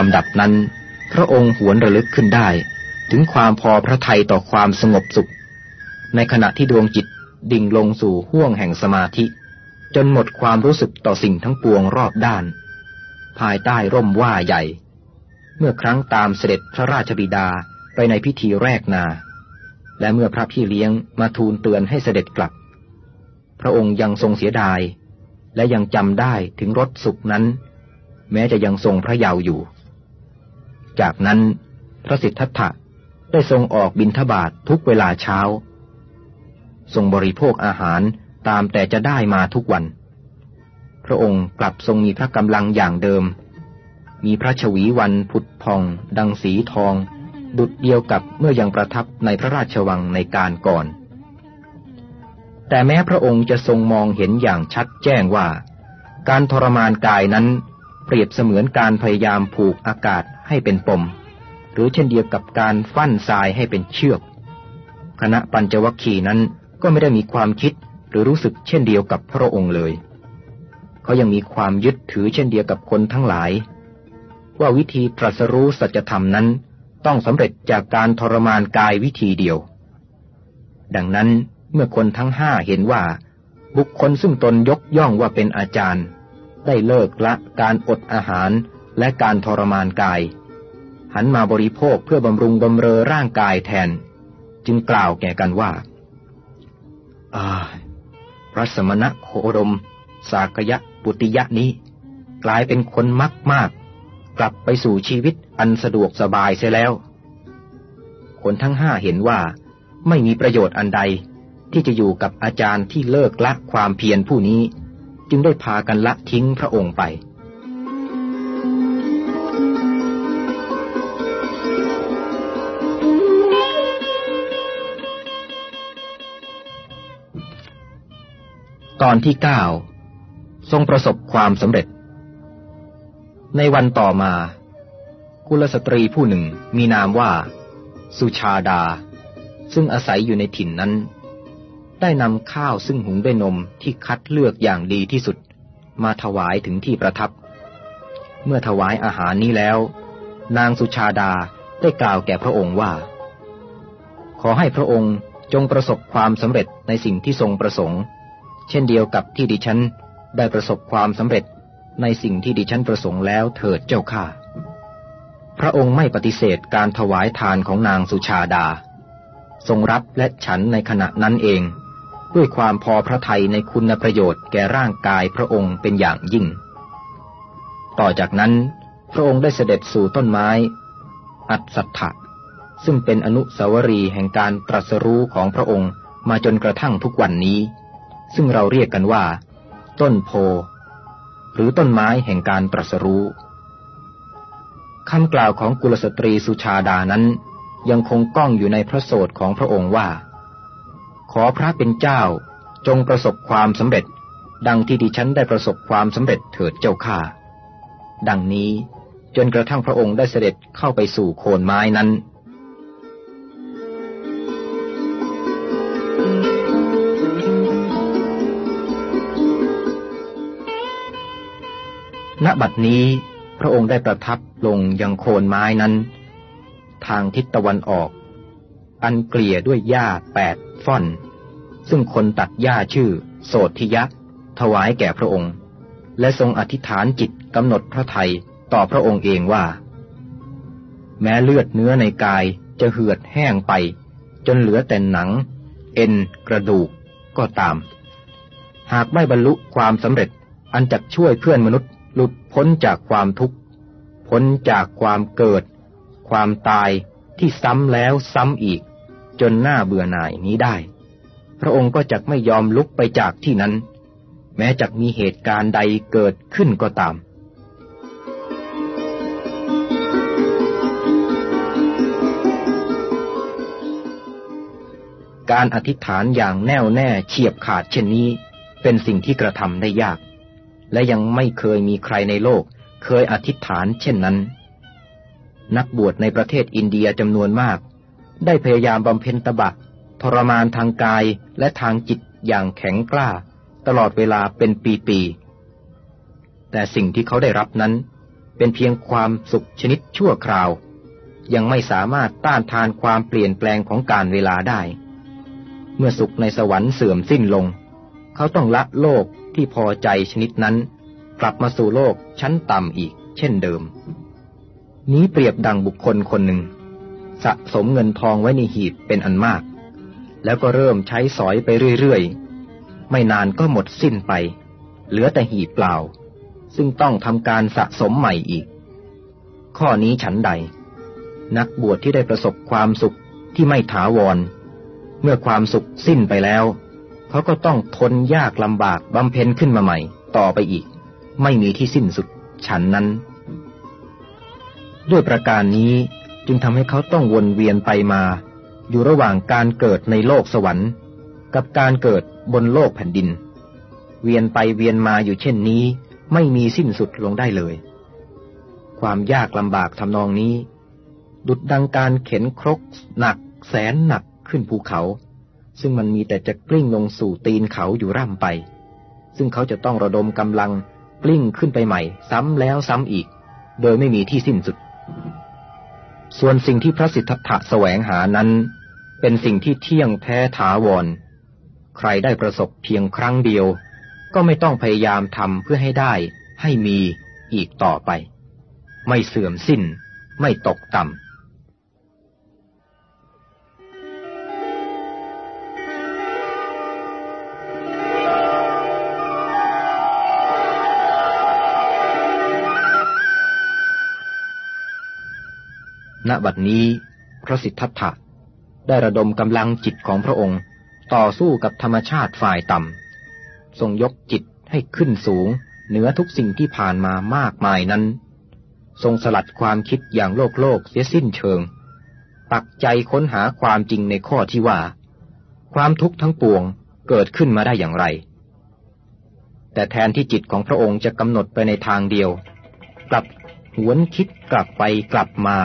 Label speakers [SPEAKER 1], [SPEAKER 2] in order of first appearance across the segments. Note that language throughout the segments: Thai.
[SPEAKER 1] ลำดับนั้น พระองค์หวนระลึกขึ้นได้ ถึงความพอพระทัยต่อความสงบสุข ในขณะที่ดวงจิตดิ่งลงสู่ห้วงแห่งสมาธิ จนหมดความรู้สึกต่อสิ่งทั้งปวงรอบด้าน ภายใต้ร่มว่าใหญ่ เมื่อครั้งตามเสด็จพระราชบิดาไปในพิธีแรกนา และเมื่อพระพี่เลี้ยงมาทูลเตือนให้เสด็จกลับ พระองค์ยังทรงเสียดาย และยังจำได้ถึงรสสุขนั้น แม้จะยังทรงพระเยาว์อยู่ จากนั้น พระสิทธัตถะได้ทรงออกบินทบาททุกเวลาเช้า ทรงบริโภคอาหารตามแต่จะได้มาทุกวัน พระองค์กลับทรงมีพระกำลังอย่างเดิม มีพระชวีวันผุดพอง ดังสีทอง ดุดเดียวกับเมื่อยังประทับในพระราชวังในการก่อน แต่แม้พระองค์จะทรงมองเห็นอย่างชัดแจ้งว่า การทรมานกายนั้นเปรียบเสมือนการพยายามผูกอากาศ ให้เป็นปม หรือเช่นเดียวกับการฟั่นทรายให้เป็นเชือก คณะปัญจวัคคีย์นั้นก็ไม่ได้มีความคิดหรือรู้สึกเช่นเดียวกับพระองค์เลย เขายังมีความยึดถือเช่นเดียวกับคนทั้งหลาย ว่าวิธีตรัสรู้สัจธรรมนั้นต้องสำเร็จจากการทรมานกายวิธีเดียว ดังนั้นเมื่อคนทั้งห้าเห็นว่า บุคคลซึ่งตนยกย่องว่าเป็นอาจารย์ ได้เลิกละการอดอาหารและการทรมานกาย หันมาบริโภคเพื่อบำรุงบำเรอร่างกายแทน จึงกล่าวแก่กันว่าอาพระสมณะโคดม สากยะปุติยะนี้ กลายเป็นคนมักมาก กลับไปสู่ชีวิตอันสะดวกสบายเสียแล้ว คนทั้งห้าเห็นว่าไม่มีประโยชน์อันใดที่จะอยู่กับอาจารย์ที่เลิกละความเพียรผู้นี้ จึงได้พากันละทิ้งพระองค์ไป ตอนที่เก้าทรงประสบความสำเร็จ ในวันต่อมา กุลสตรีผู้หนึ่งมีนามว่า สุชาดา ซึ่งอาศัยอยู่ในถิ่นนั้น ได้นำข้าวซึ่งหุงด้วยนมที่คัดเลือกอย่างดีที่สุด มาถวายถึงที่ประทับ เมื่อถวายอาหารนี้แล้ว นางสุชาดาได้กล่าวแก่พระองค์ว่า ขอให้พระองค์จงประสบความสำเร็จในสิ่งที่ทรงประสงค์ เช่นเดียวกับที่ดิฉันได้ประสบความสำเร็จในสิ่งที่ดิฉันประสงค์แล้วเถิดเจ้าข้าพระองค์ไม่ปฏิเสธการถวายทานของนางสุชาดา ทรงรับและฉันในขณะนั้นเอง ด้วยความพอพระทัยในคุณประโยชน์แก่ร่างกายพระองค์เป็นอย่างยิ่ง ต่อจากนั้น พระองค์ได้เสด็จสู่ต้นไม้ อัศถะซึ่งเป็นอนุสาวรีย์แห่งการตรัสรู้ของพระองค์มาจนกระทั่งทุกวันนี้ ซึ่งเราเรียกกันว่า ต้นโพ หรือต้นไม้แห่งการตรัสรู้คำกล่าวของกุลสตรีสุชาดานั้น ยังคงก้องอยู่ในพระโสดของพระองค์ว่า ขอพระเป็นเจ้าจงประสบความสำเร็จ ดังที่ดิฉันได้ประสบความสำเร็จเถิดเจ้าข้าดังนี้จนกระทั่งพระองค์ได้เสด็จเข้าไปสู่โคนไม้นั้น ณบัดนี้พระองค์ได้ประทับลงยังโคนไม้นั้น ทางทิศตะวันออก อันเกลี่ยด้วยหญ้าแปดฟ่อน ซึ่งคนตัดหญ้าชื่อ โสธิยะ ถวายแก่พระองค์ และทรงอธิษฐานจิตกำหนดพระไทยต่อพระองค์เองว่า แม้เลือดเนื้อในกายจะเหือดแห้งไป จนเหลือแต่หนัง เอ็นกระดูกก็ตาม หากไม่บรรลุความสำเร็จอันจะช่วยเพื่อนมนุษย์ พ้นจากความทุกข์ พ้นจากความเกิด ความตายที่ซ้ำแล้วซ้ำอีก จนหน้าเบื่อหน่ายนี้ได้ พระองค์ก็จะไม่ยอมลุกไปจากที่นั้น แม้จะมีเหตุการณ์ใดเกิดขึ้นก็ตามการอธิษฐานอย่างแน่วแน่เฉียบขาดเช่นนี้ เป็นสิ่งที่กระทำได้ยาก และยังไม่เคยมีใครในโลก เคยอธิษฐานเช่นนั้น นักบวชในประเทศอินเดียจำนวนมาก ได้พยายามบำเพ็ญตบะทรมานทางกายและทางจิตอย่างแข็งกล้า ตลอดเวลาเป็นปีๆ แต่สิ่งที่เขาได้รับนั้น เป็นเพียงความสุขชนิดชั่วคราว ยังไม่สามารถต้านทานความเปลี่ยนแปลงของการเวลาได้ เมื่อสุขในสวรรค์เสื่อมสิ้นลง เขาต้องละโลก ที่พอใจชนิดนั้น กลับมาสู่โลกชั้นต่ำอีก เช่นเดิม นี้เปรียบดังบุคคลคนหนึ่ง สะสมเงินทองไว้ในหีบเป็นอันมาก แล้วก็เริ่มใช้สอยไปเรื่อยๆ ไม่นานก็หมดสิ้นไป เหลือแต่หีบเปล่า ซึ่งต้องทำการสะสมใหม่อีก ข้อนี้ฉันใด นักบวชที่ได้ประสบความสุขที่ไม่ถาวร เมื่อความสุขสิ้นไปแล้ว เขาก็ต้องทนยากลำบากบำเพ็ญขึ้นมาใหม่ ต่อไปอีก ไม่มีที่สิ้นสุดฉันนั้น ด้วยประการนี้จึงทำให้เขาต้องวนเวียนไปมา อยู่ระหว่างการเกิดในโลกสวรรค์ กับการเกิดบนโลกแผ่นดิน เวียนไปเวียนมาอยู่เช่นนี้ ไม่มีสิ้นสุดลงได้เลย ความยากลำบากทำนองนี้ ดุดดังการเข็นครกหนักแสนหนักขึ้นภูเขา ซึ่งมันมีแต่จะกลิ้งลงสู่ตีนเขาอยู่ร่ำไป ซึ่งเขาจะต้องระดมกำลังกลิ้งขึ้นไปใหม่ ซ้ำแล้วซ้ำอีก โดยไม่มีที่สิ้นสุด ส่วนสิ่งที่พระสิทธัตถะแสวงหานั้น เป็นสิ่งที่เที่ยงแท้ถาวร ใครได้ประสบเพียงครั้งเดียว ก็ไม่ต้องพยายามทำเพื่อให้ได้ ให้มีอีกต่อไป ไม่เสื่อมสิ้น ไม่ตกต่ำ ณบัดนี้พระสิทธัตถะได้ระดมกำลังจิตของพระองค์ ต่อสู้กับธรรมชาติฝ่ายต่ำทรงยกจิตให้ขึ้นสูง เหนือทุกสิ่งที่ผ่านมามากมายนั้น ทรงสลัดความคิดอย่างโลกโลกเสียสิ้นเชิง ปักใจค้นหาความจริงในข้อที่ว่า ความทุกข์ทั้งปวงเกิดขึ้นมาได้อย่างไร แต่แทนที่จิตของพระองค์จะกำหนดไปในทางเดียว กลับหวนคิดกลับไปกลับมา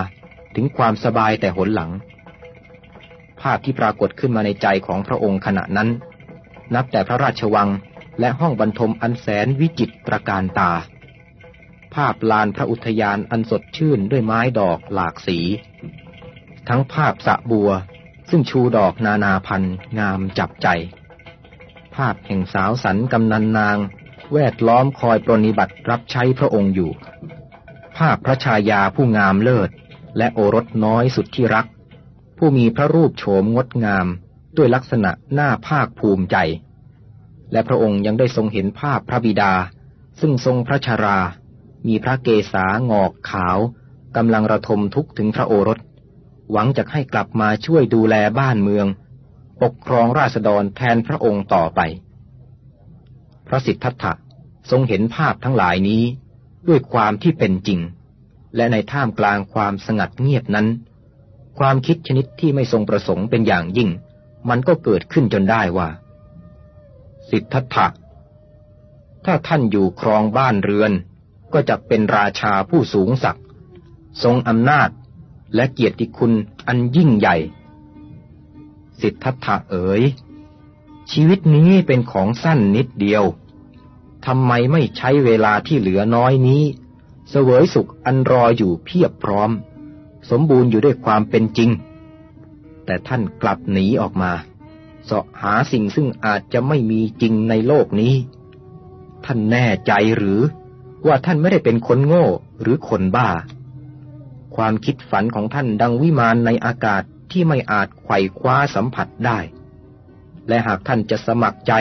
[SPEAKER 1] ถึงความสบายแต่หนหลัง ภาพที่ปรากฏขึ้นมาในใจของพระองค์ขณะนั้น นับแต่พระราชวังและห้องบรรทมอันแสนวิจิตรประการตา ภาพลานพระอุทยานอันสดชื่นด้วยไม้ดอกหลากสี ทั้งภาพสะบัวซึ่งชูดอกนานาพันงามจับใจ ภาพแห่งสาวสันกำนันนาง แวดล้อมคอยปรนิบัติรับใช้พระองค์อยู่ ภาพพระชายาผู้งามเลิศ และโอรสน้อยสุดที่รัก ผู้มีพระรูปโฉมงดงามด้วยลักษณะหน้าภาคภูมิใจ และพระองค์ยังได้ทรงเห็นภาพพระบิดา ซึ่งทรงพระชารา มีพระเกศางอกขาวกำลังระทมทุกข์ถึงพระโอรส หวังจะให้กลับมาช่วยดูแลบ้านเมือง ปกครองราษฎรแทนพระองค์ต่อไป พระสิทธัตถะทรงเห็นภาพทั้งหลายนี้ด้วยความที่เป็นจริง และในท่ามกลางความสงัดเงียบนั้น ความคิดชนิดที่ไม่ทรงประสงค์เป็นอย่างยิ่ง มันก็เกิดขึ้นจนได้ว่า สิทธัตถะถ้าท่านอยู่ครองบ้านเรือน ก็จะเป็นราชาผู้สูงศักดิ์ทรงอำนาจและเกียรติคุณอันยิ่งใหญ่ สิทธัตถะเอ๋ยชีวิตนี้เป็นของสั้นนิดเดียวทำไมไม่ใช้เวลาที่เหลือน้อยนี้ เสวยสุขอันรออยู่เพียบพร้อม สมบูรณ์อยู่ด้วยความเป็นจริง แต่ท่านกลับหนีออกมาเสาะหาสิ่งซึ่งอาจจะไม่มีจริงในโลกนี้ ท่านแน่ใจหรือว่าท่านไม่ได้เป็นคนโง่หรือคนบ้า ความคิดฝันของท่านดังวิมานในอากาศที่ไม่อาจไขว่คว้าสัมผัสได้ และหากท่านจะสมัครใจ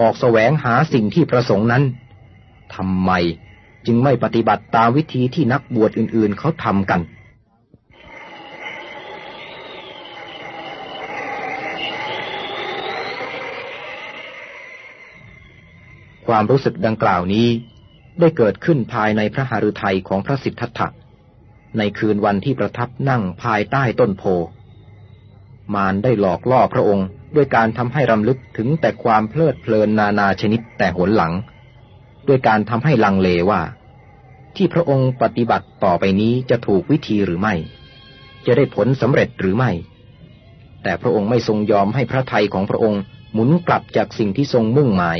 [SPEAKER 1] ออกแสวงหาสิ่งที่ประสงค์นั้นทำไม จึงไม่ปฏิบัติตามวิธีที่นักบวชอื่นๆเขาทำกัน ความรู้สึกดังกล่าวนี้ได้เกิดขึ้นภายในพระหฤทัยของพระสิทธัตถะ ในคืนวันที่ประทับนั่งภายใต้ต้นโพ มารได้หลอกล่อพระองค์ด้วยการทำให้รำลึกถึงแต่ความเพลิดเพลินนานาชนิดแต่หนหลัง ด้วยการทำให้ลังเลว่า ที่พระองค์ปฏิบัติต่อไปนี้จะถูกวิธีหรือไม่ จะได้ผลสำเร็จหรือไม่ แต่พระองค์ไม่ทรงยอมให้พระทัยของพระองค์หมุนกลับจากสิ่งที่ทรงมุ่งหมาย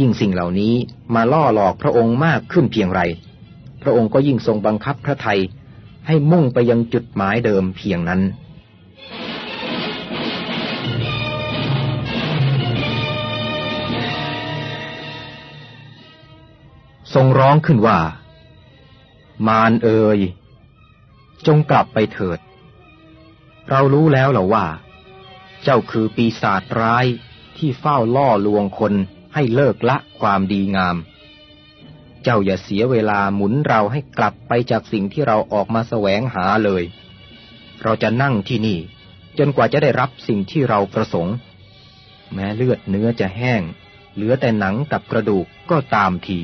[SPEAKER 1] ยิ่งสิ่งเหล่านี้มาล่อหลอกพระองค์มากขึ้นเพียงไร พระองค์ก็ยิ่งทรงบังคับพระไทยให้มุ่งไปยังจุดหมายเดิมเพียงนั้น รงร้องขึ้นว่า มารเอ่ยจงกลับไปเถิด เรารู้แล้วเหรอว่า เจ้าคือปีศาจร้ายที่เฝ้าล่อลวงคนให้เลิกละความดีงาม เจ้าอย่าเสียเวลาหมุนเราให้กลับไปจากสิ่งที่เราออกมาแสวงหาเลย เราจะนั่งที่นี่ จนกว่าจะได้รับสิ่งที่เราประสงค์ แม้เลือดเนื้อจะแห้ง เหลือแต่หนังกับกระดูกก็ตามที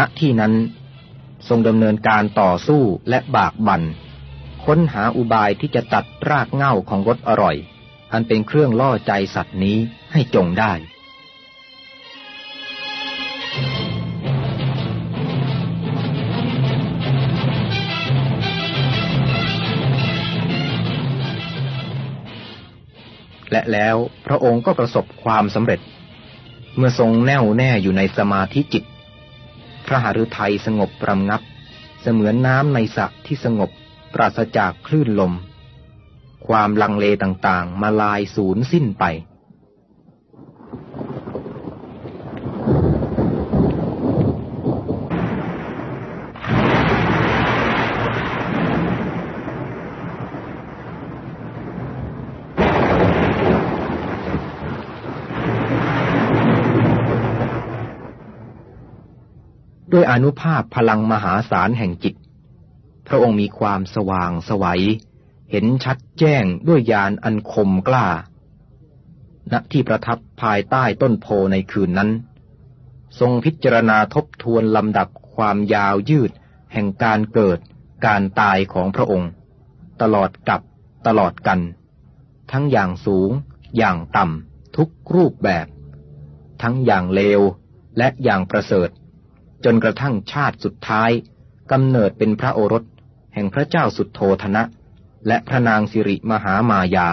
[SPEAKER 1] ณที่นั้น ทรงดำเนินการต่อสู้และบากบัน่นค้นหาอุบายที่จะตัดรากเง้าของรสอร่อย อันเป็นเครื่องล่อใจสัตว์นี้ให้จงได้ และแล้วพระองค์ก็ประสบความสำเร็จ เมื่อทรงแน่วแน่อยู่ในสมาธิจิต ระหฤทัยสงบประงับ เสมือนน้ำในสระที่สงบปราศจากคลื่นลม ความลังเลต่างๆ มาลายสูญสิ้นไป ด้วยอนุภาพพลังมหาศาลแห่งจิต พระองค์มีความสว่างสวัย เห็นชัดแจ้งด้วยญาณอันคมกล้า ณ ที่ประทับภายใต้ต้นโพในคืนนั้น ทรงพิจารณาทบทวนลำดับความยาวยืดแห่งการเกิดการตายของพระองค์ ตลอดกับตลอดกัน ทั้งอย่างสูง อย่างต่ำทุกรูปแบบ ทั้งอย่างเลวและอย่างประเสริฐ จนกระทั่งชาติสุดท้ายกำเนิดเป็นพระโอรส แห่งพระเจ้าสุดโทธนะ และพระนางสิริมหามายา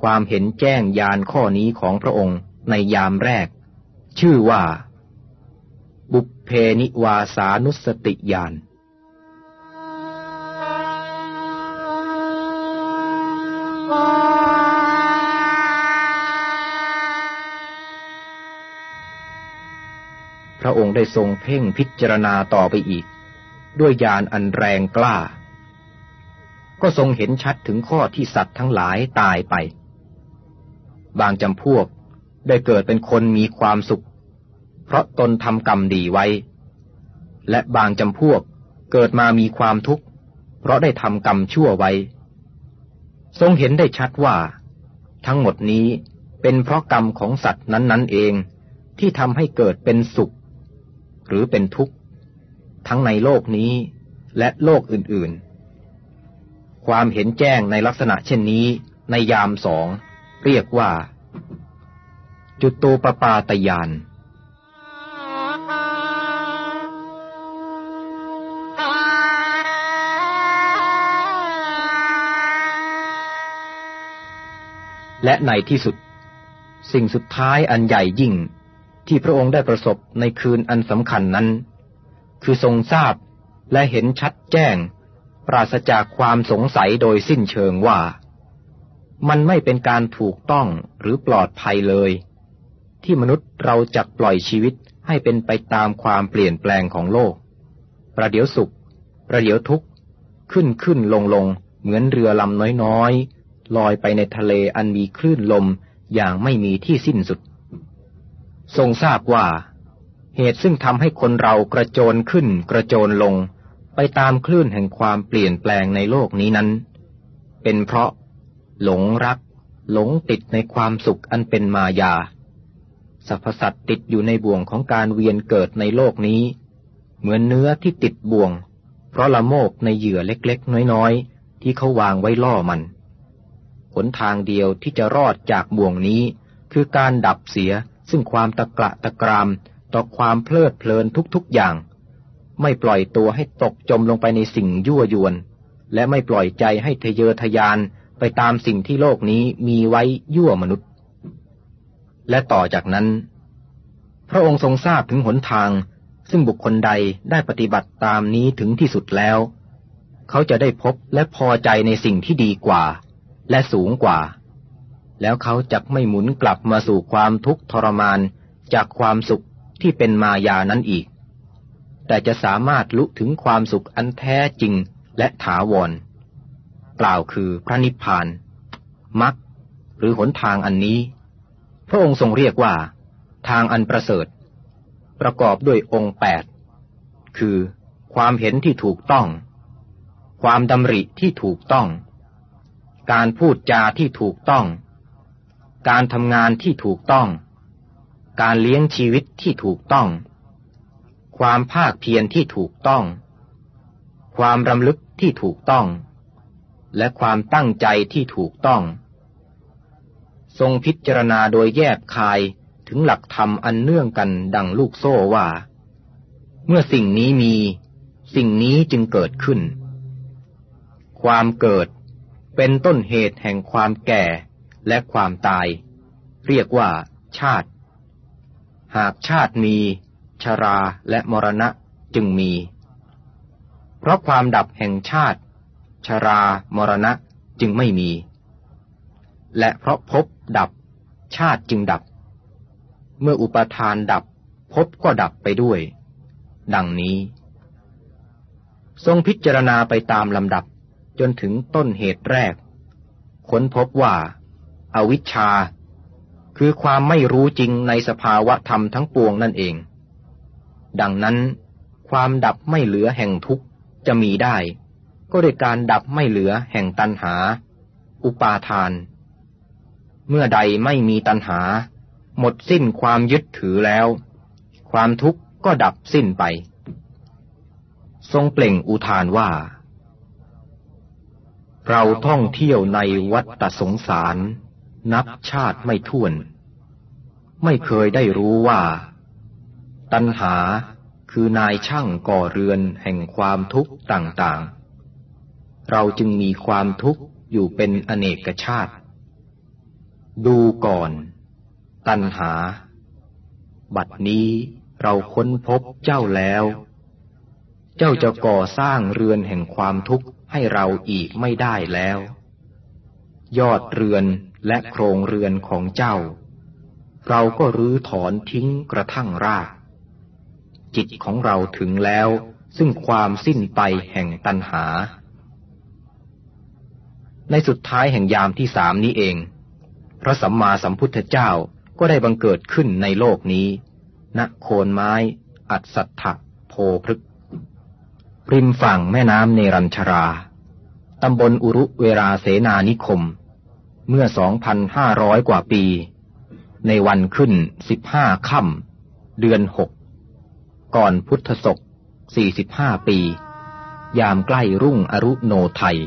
[SPEAKER 1] ความเห็นแจ้งยานข้อนี้ของพระองค์ในยามแรก ชื่อว่า บุพเพนิวาสานุสติยาน ระองค์ได้ทรงเพ่งพิจารณาต่อไปอีก ด้วยญาณอันแรงกล้า ก็ทรงเห็นชัดถึงข้อที่สัตว์ทั้งหลายตายไป บางจำพวกได้เกิดเป็นคนมีความสุข เพราะตนทำกรรมดีไว้ และบางจำพวกเกิดมามีความทุกข์ เพราะได้ทำกรรมชั่วไว้ ทรงเห็นได้ชัดว่า ทั้งหมดนี้เป็นเพราะกรรมของสัตว์นั้นๆเองที่ทำให้เกิดเป็นสุข หรือเป็นทุกข์ ทั้งในโลกนี้และโลกอื่นๆ ความเห็นแจ้งในลักษณะเช่นนี้ในยามสองเรียกว่า จุดตูปปาตยานและในที่สุด สิ่งสุดท้ายอันใหญ่ยิ่ง ที่พระองค์ได้ประสบในคืนอันสำคัญนั้น คือทรงทราบและเห็นชัดแจ้ง ปราศจากความสงสัยโดยสิ้นเชิงว่า มันไม่เป็นการถูกต้องหรือปลอดภัยเลย ที่มนุษย์เราจักปล่อยชีวิตให้เป็นไปตามความเปลี่ยนแปลงของโลก ประเดี๋ยวสุข ประเดี๋ยวทุกข์ ขึ้นขึ้นลงลงเหมือนเรือลำน้อยๆลอยไปในทะเลอันมีคลื่นลมอย่างไม่มีที่สิ้นสุด ทรงทราบว่า เหตุซึ่งทำให้คนเรากระโจนขึ้นกระโจนลง ไปตามคลื่นแห่งความเปลี่ยนแปลงในโลกนี้นั้น เป็นเพราะ หลงรัก หลงติดในความสุขอันเป็นมายาสรรพสัตว์ติดอยู่ในบ่วงของการเวียนเกิดในโลกนี้ เหมือนเนื้อที่ติดบ่วง เพราะละโมบในเหยื่อเล็กๆ น้อยๆ ที่เขาวางไว้ล่อมัน หนทางเดียวที่จะรอดจากบ่วงนี้คือการดับเสีย ซึ่งความตะกระตะกรามต่อความเพลิดเพลินทุกๆอย่าง ไม่ปล่อยตัวให้ตกจมลงไปในสิ่งยั่วยวน และไม่ปล่อยใจให้ทะเยอทะยานไปตามสิ่งที่โลกนี้มีไว้ยั่วมนุษย์ และต่อจากนั้น พระองค์ทรงทราบถึงหนทาง ซึ่งบุคคลใดได้ปฏิบัติตามนี้ถึงที่สุดแล้ว เขาจะได้พบและพอใจในสิ่งที่ดีกว่า และสูงกว่า แล้วเขาจะไม่หมุนกลับมาสู่ความทุกข์ทรมานจากความสุขที่เป็นมายานั้นอีก แต่จะสามารถลุถึงความสุขอันแท้จริงและถาวร กล่าวคือพระนิพพานมรรคหรือหนทางอันนี้ พระองค์ทรงเรียกว่า ทางอันประเสริฐ ประกอบด้วยองค์แปดคือ ความเห็นที่ถูกต้อง ความดำริที่ถูกต้อง การพูดจาที่ถูกต้อง การทำงานที่ถูกต้อง การเลี้ยงชีวิตที่ถูกต้อง ความภาคเพียรที่ถูกต้อง ความรำลึกที่ถูกต้อง และความตั้งใจที่ถูกต้อง ทรงพิจารณาโดยแยบคายถึงหลักธรรมอันเนื่องกันดังลูกโซ่ว่า เมื่อสิ่งนี้มี สิ่งนี้จึงเกิดขึ้น ความเกิดเป็นต้นเหตุแห่งความแก่ และความตาย เรียกว่า ชาติ หากชาติมี ชราและมรณะจึงมี เพราะความดับแห่งชาติ ชรามรณะจึงไม่มี และเพราะพบดับ ชาติจึงดับ เมื่ออุปทานดับพบก็ดับไปด้วย ดังนี้ ทรงพิจารณาไปตามลำดับจนถึงต้นเหตุแรก ค้นพบว่า อวิชชา คือความไม่รู้จริงในสภาวะธรรมทั้งปวงนั่นเอง ดังนั้น ความดับไม่เหลือแห่งทุกข์จะมีได้ ก็โดยการดับไม่เหลือแห่งตัณหา อุปาทาน เมื่อใดไม่มีตัณหา หมดสิ้นความยึดถือแล้ว ความทุกข์ก็ดับสิ้นไป ทรงเปล่งอุทานว่าเราท่องเที่ยวในวัฏสงสาร นับชาติไม่ถ้วน ไม่เคยได้รู้ว่า ตัณหาคือนายช่างก่อเรือนแห่งความทุกข์ต่างๆ เราจึงมีความทุกข์อยู่เป็นอเนกชาติ ดูก่อน ตัณหา บัดนี้เราค้นพบเจ้าแล้ว เจ้าจะก่อสร้างเรือนแห่งความทุกข์ให้เราอีกไม่ได้แล้ว ยอดเรือน และโครงเรือนของเจ้า เราก็รื้อถอนทิ้งกระทั่งราก จิตของเราถึงแล้ว ซึ่งความสิ้นไปแห่งตัณหา ในสุดท้ายแห่งยามที่สามนี้เอง พระสัมมาสัมพุทธเจ้าก็ได้บังเกิดขึ้นในโลกนี้ณโคนไม้ อัศถะโพพฤกริมฝั่งแม่น้ำเนรัญชรา ตำบลอุรุเวราเสนานิคม เมื่อ 2,500 กว่าปี ในวันขึ้น 15 ค่ำ เดือน 6 ก่อนพุทธศก 45 ปี ยามใกล้รุ่งอรุโนไทย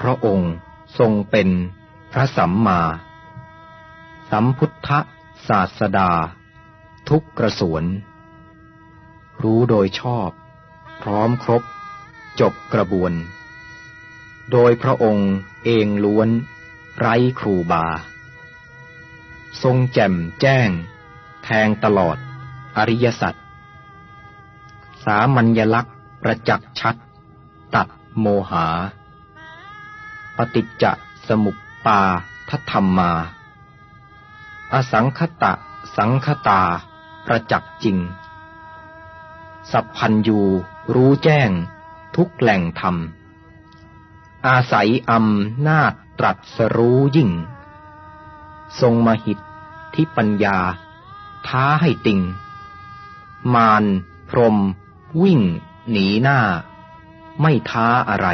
[SPEAKER 1] พระองค์ทรงเป็นพระสัมมา สัมพุทธศาสดา ทุกกระสวน รู้โดยชอบ พร้อมครบ จบกระบวน โดยพระองค์เองล้วน ไร้ครูบา ทรงแจ่มแจ้ง แทงตลอด อริยสัจสามัญลักษณ์ประจักษ์ชัด ตัดโมหา ฏิจจสมุปปาทธรรมมา อสังคตะ สังคตา ประจักษ์จริง สัพพัญยูรู้แจ้ง ทุกแหล่งธรรม อาศัยอำนาจตรัสรู้ยิ่ง ทรงมหิตที่ปัญญา ท้าให้ติง มารพรม วิ่ง หนีหน้า ไม่ท้าอะไร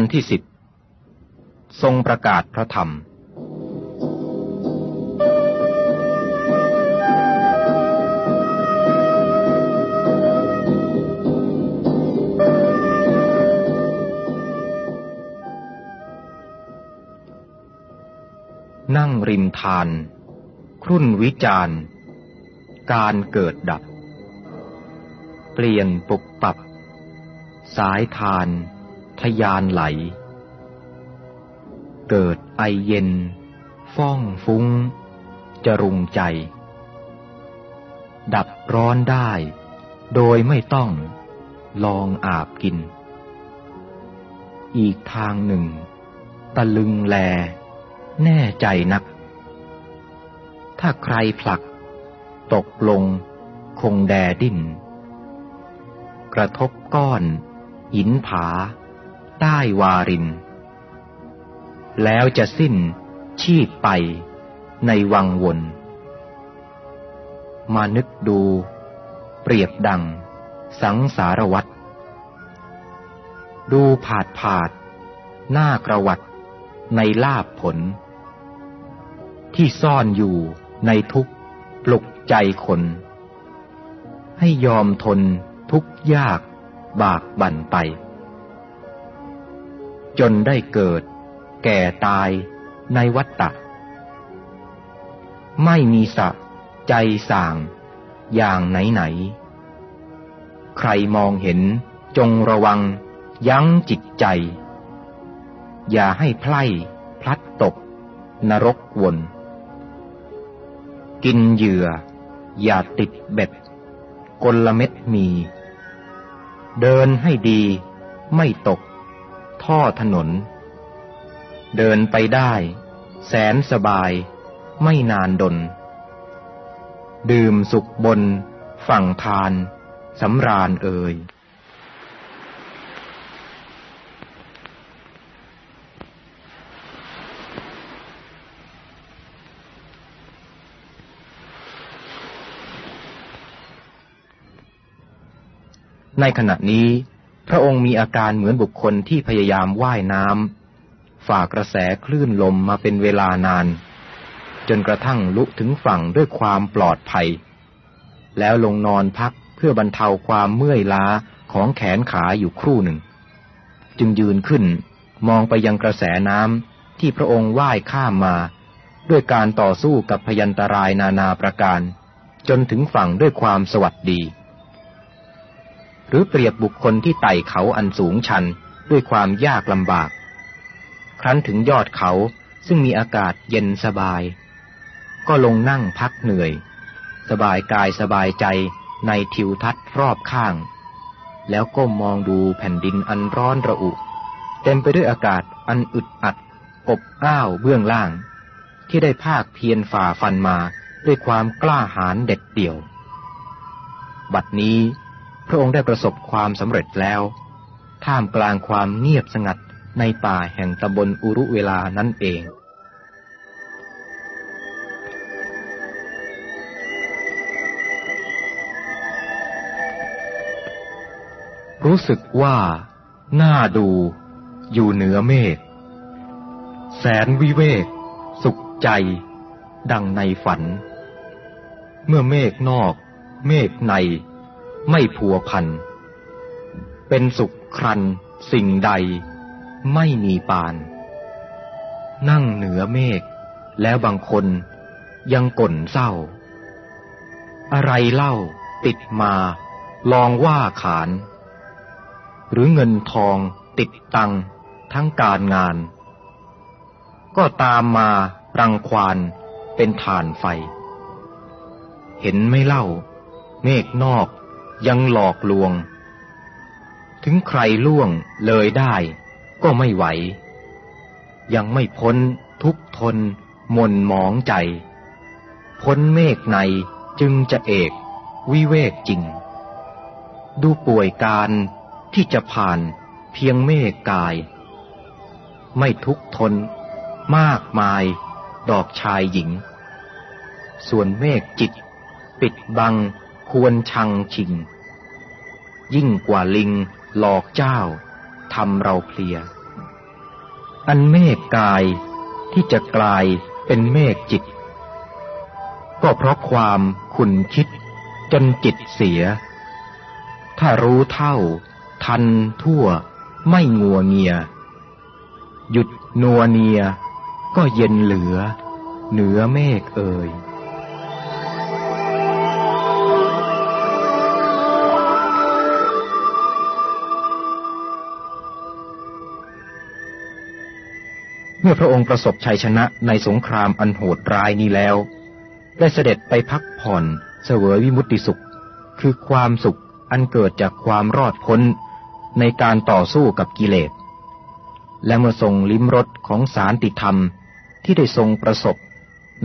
[SPEAKER 1] อนที่สิบทรงประกาศพระธรรม นั่งริมทาน ครุ่นวิจารณ์การเกิดดับ เปลี่ยนปุกปับ สายทาน ทยานไหล เกิดไอเย็น ฟ้องฟุ้ง จรุงใจ ดับร้อนได้ โดยไม่ต้องลองอาบกิน อีกทางหนึ่ง ตะลึงแล แน่ใจนัก ถ้าใครผลัก ตกลง คงแดดิ้น กระทบก้อน หินผา ได้วาริน แล้วจะสิ้นชีพไปในวังวน มานึกดู เปรียบดัง สังสารวัตรดูผาดผาด หน้ากระวัดในลาบผล ที่ซ่อนอยู่ในทุกปลุกใจคน ให้ยอมทนทุกยากบากบั่นไป จนได้เกิด แก่ตายในวัฏฏะไม่มีสะ ใจส่าง อย่างไหนไหน ใครมองเห็นจงระวัง ยั้งจิตใจ อย่าให้ไพล่พลัดตก นรกวน กินเหยื่อ อย่าติดเบ็ด กลเม็ดมี เดินให้ดีไม่ตก ท่อถนน เดินไปได้ แสนสบาย ไม่นานดน ดื่มสุขบน ฝั่งทานสำราญเอ่ยในขณะนี้ พระองค์มีอาการเหมือนบุคคลที่พยายามว่ายน้ำฝ่ากระแสคลื่นลมมาเป็นเวลานาน จนกระทั่งลุกถึงฝั่งด้วยความปลอดภัย แล้วลงนอนพักเพื่อบรรเทาความเมื่อยล้าของแขนขาอยู่ครู่หนึ่ง จึงยืนขึ้นมองไปยังกระแสน้ำที่พระองค์ว่ายข้ามมา ด้วยการต่อสู้กับพยันตรายนานาประการ จนถึงฝั่งด้วยความสวัสดี หรือเปรียบบุคคลที่ไต่เขาอันสูงชันด้วยความยากลำบาก ครั้นถึงยอดเขาซึ่งมีอากาศเย็นสบาย ก็ลงนั่งพักเหนื่อย สบายกายสบายใจในทิวทัศน์รอบข้าง แล้วก้มมองดูแผ่นดินอันร้อนระอุ เต็มไปด้วยอากาศอันอึดอัด อบอ้าวเบื้องล่าง ที่ได้ภาคเพียรฝ่าฟันมาด้วยความกล้าหาญเด็ดเดี่ยว บัดนี้ พระองค์ได้ประสบความสำเร็จแล้ว ท่ามกลางความเงียบสงัดในป่าแห่งตำบลอุรุเวลานั่นเองรู้สึกว่า หน่าดู อยู่เหนือเมฆแสนวิเวก สุขใจ ดังในฝัน เมื่อเมฆนอก เมฆใน ไม่พัวพัน เป็นสุขครันสิ่งใด ไม่มีปาน นั่งเหนือเมฆแล้วบางคนยังก่นเศร้า อะไรเล่าติดมา ลองว่าขาน หรือเงินทองติดตังทั้งการงาน ก็ตามมารังควานเป็นฐานไฟ เห็นไม่เล่า เมฆนอก ยังหลอกลวง ถึงใครล่วงเลยได้ก็ไม่ไหว ยังไม่พ้นทุกทนมนหมองใจ พ้นเมฆในจึงจะเอกวิเวกจริง ดูป่วยการที่จะผ่านเพียงเมฆกาย ไม่ทุกทนมากมายดอกชายหญิง ส่วนเมฆจิต ปิดบัง ควรชังชิง ยิ่งกว่าลิงหลอกเจ้าทำเราเพลีย อันเมฆกายที่จะกลายเป็นเมฆจิต ก็เพราะความขุนคิดจนจิตเสีย ถ้ารู้เท่า ทันทั่วไม่งัวเงีย หยุดนัวเนียก็เย็นเหลือ เหนือเมฆเอ่ย เมื่อพระองค์ประสบชัยชนะในสงครามอันโหดร้ายนี้แล้ว ได้เสด็จไปพักผ่อนเสวยวิมุตติสุข คือความสุขอันเกิดจากความรอดพ้นในการต่อสู้กับกิเลส และเมื่อทรงลิ้มรสของสารติธรรมที่ได้ทรงประสบ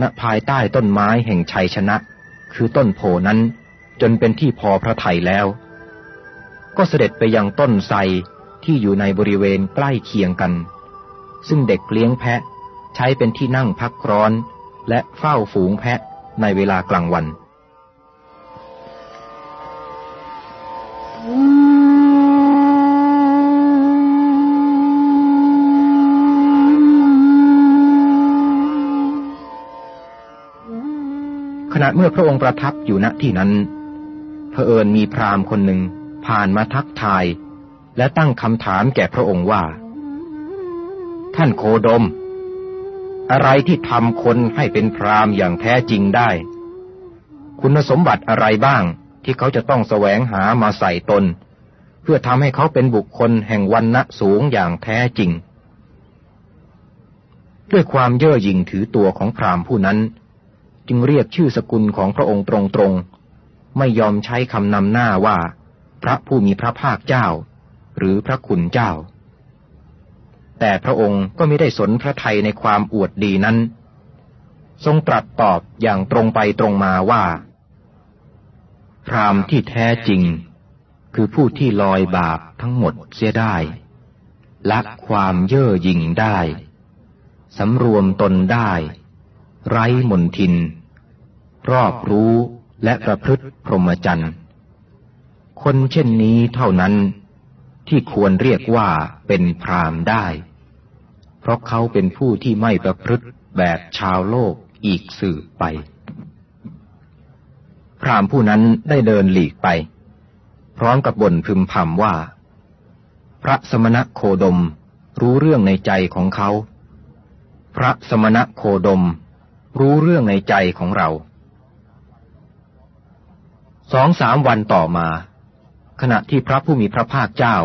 [SPEAKER 1] ณภายใต้ต้นไม้แห่งชัยชนะ คือต้นโพนั้นจนเป็นที่พอพระทัยแล้ว ก็เสด็จไปยังต้นไทรที่อยู่ในบริเวณใกล้เคียงกัน ซึ่งเด็กเลี้ยงแพะ ใช้เป็นที่นั่งพักร้อน และเฝ้าฝูงแพะในเวลากลางวันขณะเมื่อพระองค์ประทับอยู่ณที่นั้นเผอิญมีพราหมณ์คนหนึ่งผ่านมาทักทาย และตั้งคำถามแก่พระองค์ว่า ท่านโคดม อะไรที่ทำคนให้เป็นพรามอย่างแท้จริงได้ คุณสมบัติอะไรบ้างที่เขาจะต้องแสวงหามาใส่ตน เพื่อทำให้เขาเป็นบุคคลแห่งวันณะสูงอย่างแท้จริง ด้วยความเย่อหยิ่งถือตัวของพรามผู้นั้น จึงเรียกชื่อสกุลของพระองค์ตรงๆ ไม่ยอมใช้คำนำหน้าว่า พระผู้มีพระภาคเจ้า หรือพระคุณเจ้า แต่พระองค์ก็ไม่ได้สนพระไทยในความอวดดีนั้น ทรงตรัสตอบอย่างตรงไปตรงมาว่า พรามที่แท้จริง คือผู้ที่ลอยบาปทั้งหมดเสียได้ละความเย่อหยิ่งได้ สำรวมตนได้ ไร้มนทิน รอบรู้และประพฤติพรหมจรรย์ คนเช่นนี้เท่านั้นที่ควรเรียกว่าเป็นพรามได้ เพราะเขาเป็นผู้ที่ไม่ประพฤติแบบชาวโลกอีกสื่อไป พรามผู้นั้นได้เดินหลีกไป พร้อมกับบ่นพึมพำว่า พระสมณะโคดมรู้เรื่องในใจของเขา พระสมณะโคดม รู้เรื่องในใจของเรา สองสามวันต่อมา ขณะที่พระผู้มีพระภาคเจ้า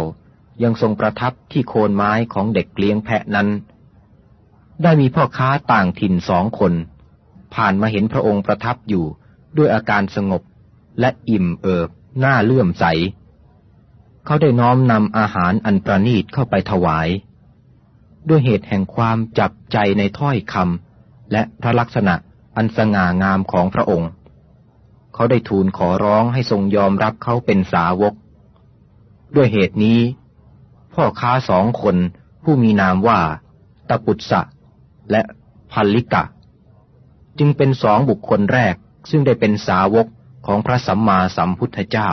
[SPEAKER 1] ยังทรงประทับที่โคนไม้ของเด็กเลี้ยงแพะนั้น ได้มีพ่อค้าต่างถิ่นสองคน ผ่านมาเห็นพระองค์ประทับอยู่ด้วยอาการสงบและอิ่มเอิบหน้าเลื่อมใส เขาได้น้อมนำอาหารอันประณีตเข้าไปถวาย ด้วยเหตุแห่งความจับใจในถ้อยคำและพระลักษณะอันสง่างามของพระองค์ เขาได้ทูลขอร้องให้ทรงยอมรับเขาเป็นสาวก ด้วยเหตุนี้ พ่อค้าสองคนผู้มีนามว่า ตะปุตสะ และพัลลิกะ จึงเป็นสองบุคคลแรกซึ่งได้เป็นสาวกของพระสัมมาสัมพุทธเจ้า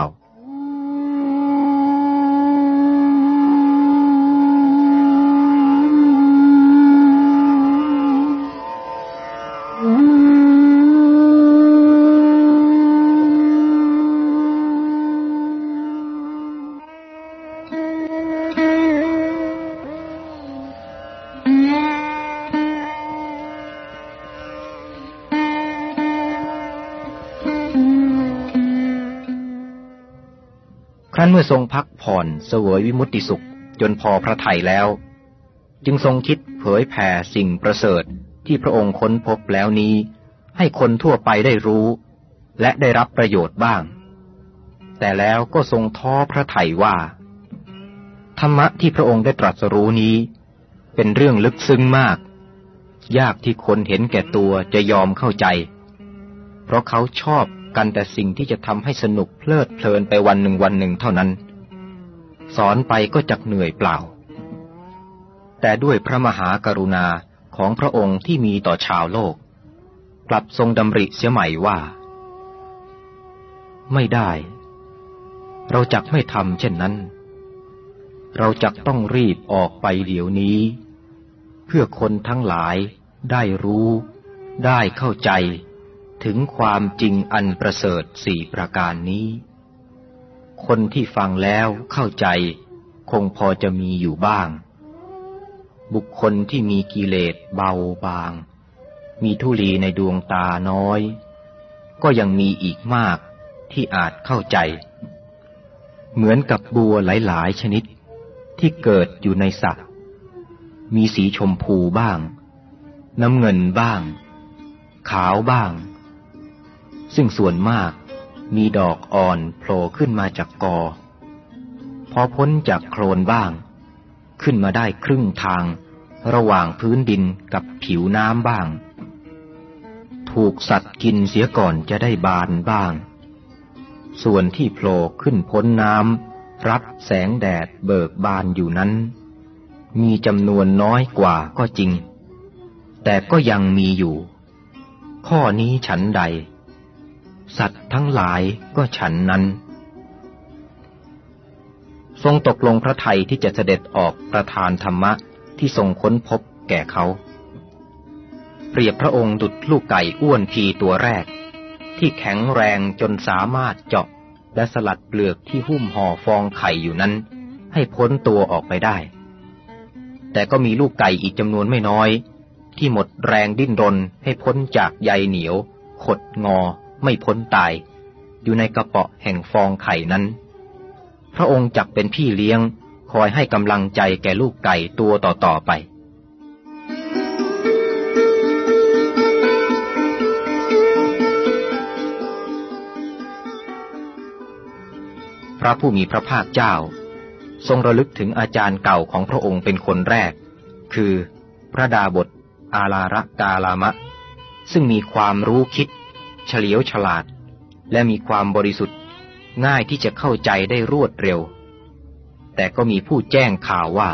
[SPEAKER 1] รั้นเมื่อทรงพักผ่อนเสวยวิมุตติสุข จนพอพระทัยแล้ว จึงทรงคิดเผยแผ่สิ่งประเสริฐที่พระองค์ค้นพบแล้วนี้ ให้คนทั่วไปได้รู้ และได้รับประโยชน์บ้าง แต่แล้วก็ทรงท้อพระทัยว่า ธรรมะที่พระองค์ได้ตรัสรู้นี้ เป็นเรื่องลึกซึ้งมาก ยากที่คนเห็นแก่ตัวจะยอมเข้าใจ เพราะเขาชอบ กันแต่สิ่งที่จะทำให้สนุกเพลิดเพลินไปวันหนึ่งวันหนึ่งเท่านั้น สอนไปก็จักเหนื่อยเปล่า แต่ด้วยพระมหากรุณาของพระองค์ที่มีต่อชาวโลก กลับทรงดำริเสียใหม่ว่า ไม่ได้ เราจักไม่ทำเช่นนั้น เราจักต้องรีบออกไปเดี๋ยวนี้ เพื่อคนทั้งหลายได้รู้ ได้เข้าใจ ถึงความจริงอันประเสริฐสี่ประการนี้ คนที่ฟังแล้วเข้าใจคงพอจะมีอยู่บ้าง บุคคลที่มีกิเลสเบาบาง มีทุลีในดวงตาน้อย ก็ยังมีอีกมากที่อาจเข้าใจ เหมือนกับบัวหลายๆชนิดที่เกิดอยู่ในสระมีสีชมพูบ้าง น้ำเงินบ้าง ขาวบ้าง ซึ่งส่วนมากมีดอกอ่อนโผล่ขึ้นมาจากกอ พอพ้นจากโคลนบ้าง ขึ้นมาได้ครึ่งทาง ระหว่างพื้นดินกับผิวน้ำบ้าง ถูกสัตว์กินเสียก่อนจะได้บานบ้าง ส่วนที่โผล่ขึ้นพ้นน้ำรับแสงแดดเบิกบานอยู่นั้น มีจำนวนน้อยกว่าก็จริง แต่ก็ยังมีอยู่ ข้อนี้ฉันใด สัตว์ทั้งหลายก็ฉันนั้น ทรงตกลงพระไทยที่จะเสด็จออกประทานธรรมะที่ทรงค้นพบแก่เขา เปรียบพระองค์ดุดลูกไก่อ้วนพีตัวแรก ที่แข็งแรงจนสามารถเจาะและสลัดเปลือกที่หุ้มห่อฟองไข่อยู่นั้น ให้พ้นตัวออกไปได้ แต่ก็มีลูกไก่อีกจำนวนไม่น้อย ที่หมดแรงดิ้นรนให้พ้นจากใยเหนียว ขดงอ ไม่พ้นตาย อยู่ในกระเปาะแห่งฟองไข่นั้น พระองค์จักเป็นพี่เลี้ยงคอยให้กำลังใจแก่ลูกไก่ตัวต่อๆไปพระผู้มีพระภาคเจ้า ทรงระลึกถึงอาจารย์เก่าของพระองค์เป็นคนแรก คือพระดาบทอาลาระกาลามะ ซึ่งมีความรู้คิด เฉลียวฉลาด และมีความบริสุทธิ์ ง่ายที่จะเข้าใจได้รวดเร็ว แต่ก็มีผู้แจ้งข่าวว่า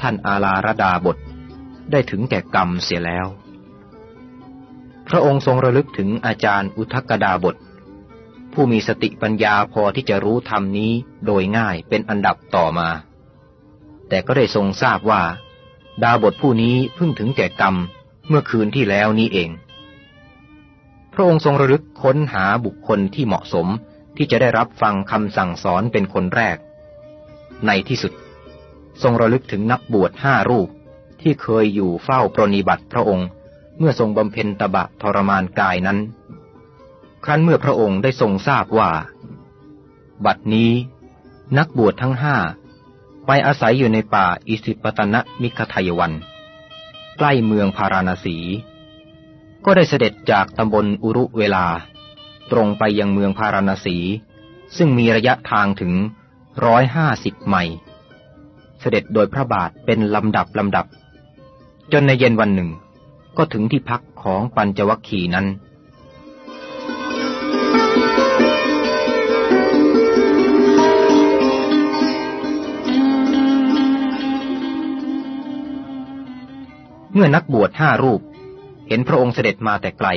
[SPEAKER 1] ท่านอาลาระดาบทได้ถึงแก่กรรมเสียแล้ว พระองค์ทรงระลึกถึงอาจารย์อุทกดาบท ผู้มีสติปัญญาพอที่จะรู้ธรรมนี้โดยง่ายเป็นอันดับต่อมา แต่ก็ได้ทรงทราบว่า ดาบทผู้นี้เพิ่งถึงแก่กรรมเมื่อคืนที่แล้วนี้เอง ระองค์ทรงระลึกค้นหาบุคคลที่เหมาะสมที่จะได้รับฟังคำสั่งสอนเป็นคนแรก ในที่สุด ทรงระลึกถึงนักบวชห้ารูปที่เคยอยู่เฝ้าปรนิบัติพระองค์ เมื่อทรงบำเพ็ญตบะทรมานกายนั้น ครั้นเมื่อพระองค์ได้ทรงทราบว่า บัดนี้ นักบวชทั้งห้าไปอาศัยอยู่ในป่าอิสิปตนะมิคทายวัน ใกล้เมืองพาราณสี ก็ได้เสด็จจากตำบลอุรุเวลา ตรงไปยังเมืองพาราณสี ซึ่งมีระยะทางถึงร้อยห้าสิบไมล์เสด็จโดยพระบาทเป็นลำดับลำดับ จนในเย็นวันหนึ่ง ก็ถึงที่พักของปัญจวัคคีนั้นเมื่อนักบวชห้ารูป เห็นพระองค์เสด็จมาแต่ไกล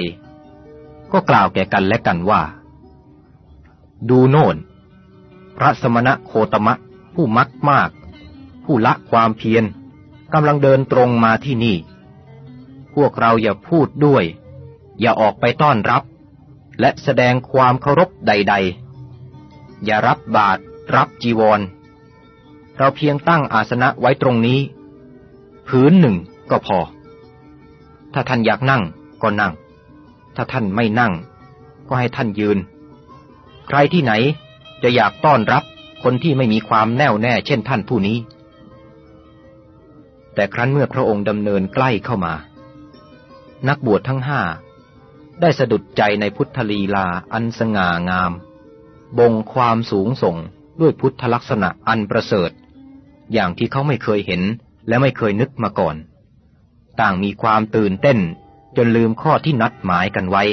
[SPEAKER 1] ก็กล่าวแก่กันและกันว่า ดูโน่น พระสมณะโคตมะ ผู้มักมาก ผู้ละความเพียรกำลังเดินตรงมาที่นี่ พวกเราอย่าพูดด้วย อย่าออกไปต้อนรับ และแสดงความเคารพใด ๆ อย่ารับบาตรรับจีวร เราเพียงตั้งอาสนะไว้ตรงนี้พื้นหนึ่งก็พอ ถ้าท่านอยากนั่งก็นั่ง ถ้าท่านไม่นั่ง ก็ให้ท่านยืน ใครที่ไหนจะอยากต้อนรับคนที่ไม่มีความแน่วแน่เช่นท่านผู้นี้ แต่ครั้นเมื่อพระองค์ดำเนินใกล้เข้ามา นักบวชทั้งห้าได้สะดุดใจในพุทธลีลาอันสง่างาม บ่งความสูงส่งด้วยพุทธลักษณะอันประเสริฐ อย่างที่เขาไม่เคยเห็นและไม่เคยนึกมาก่อน ต่างมีความตื่นเต้น จนลืมข้อที่นัดหมายกันไว้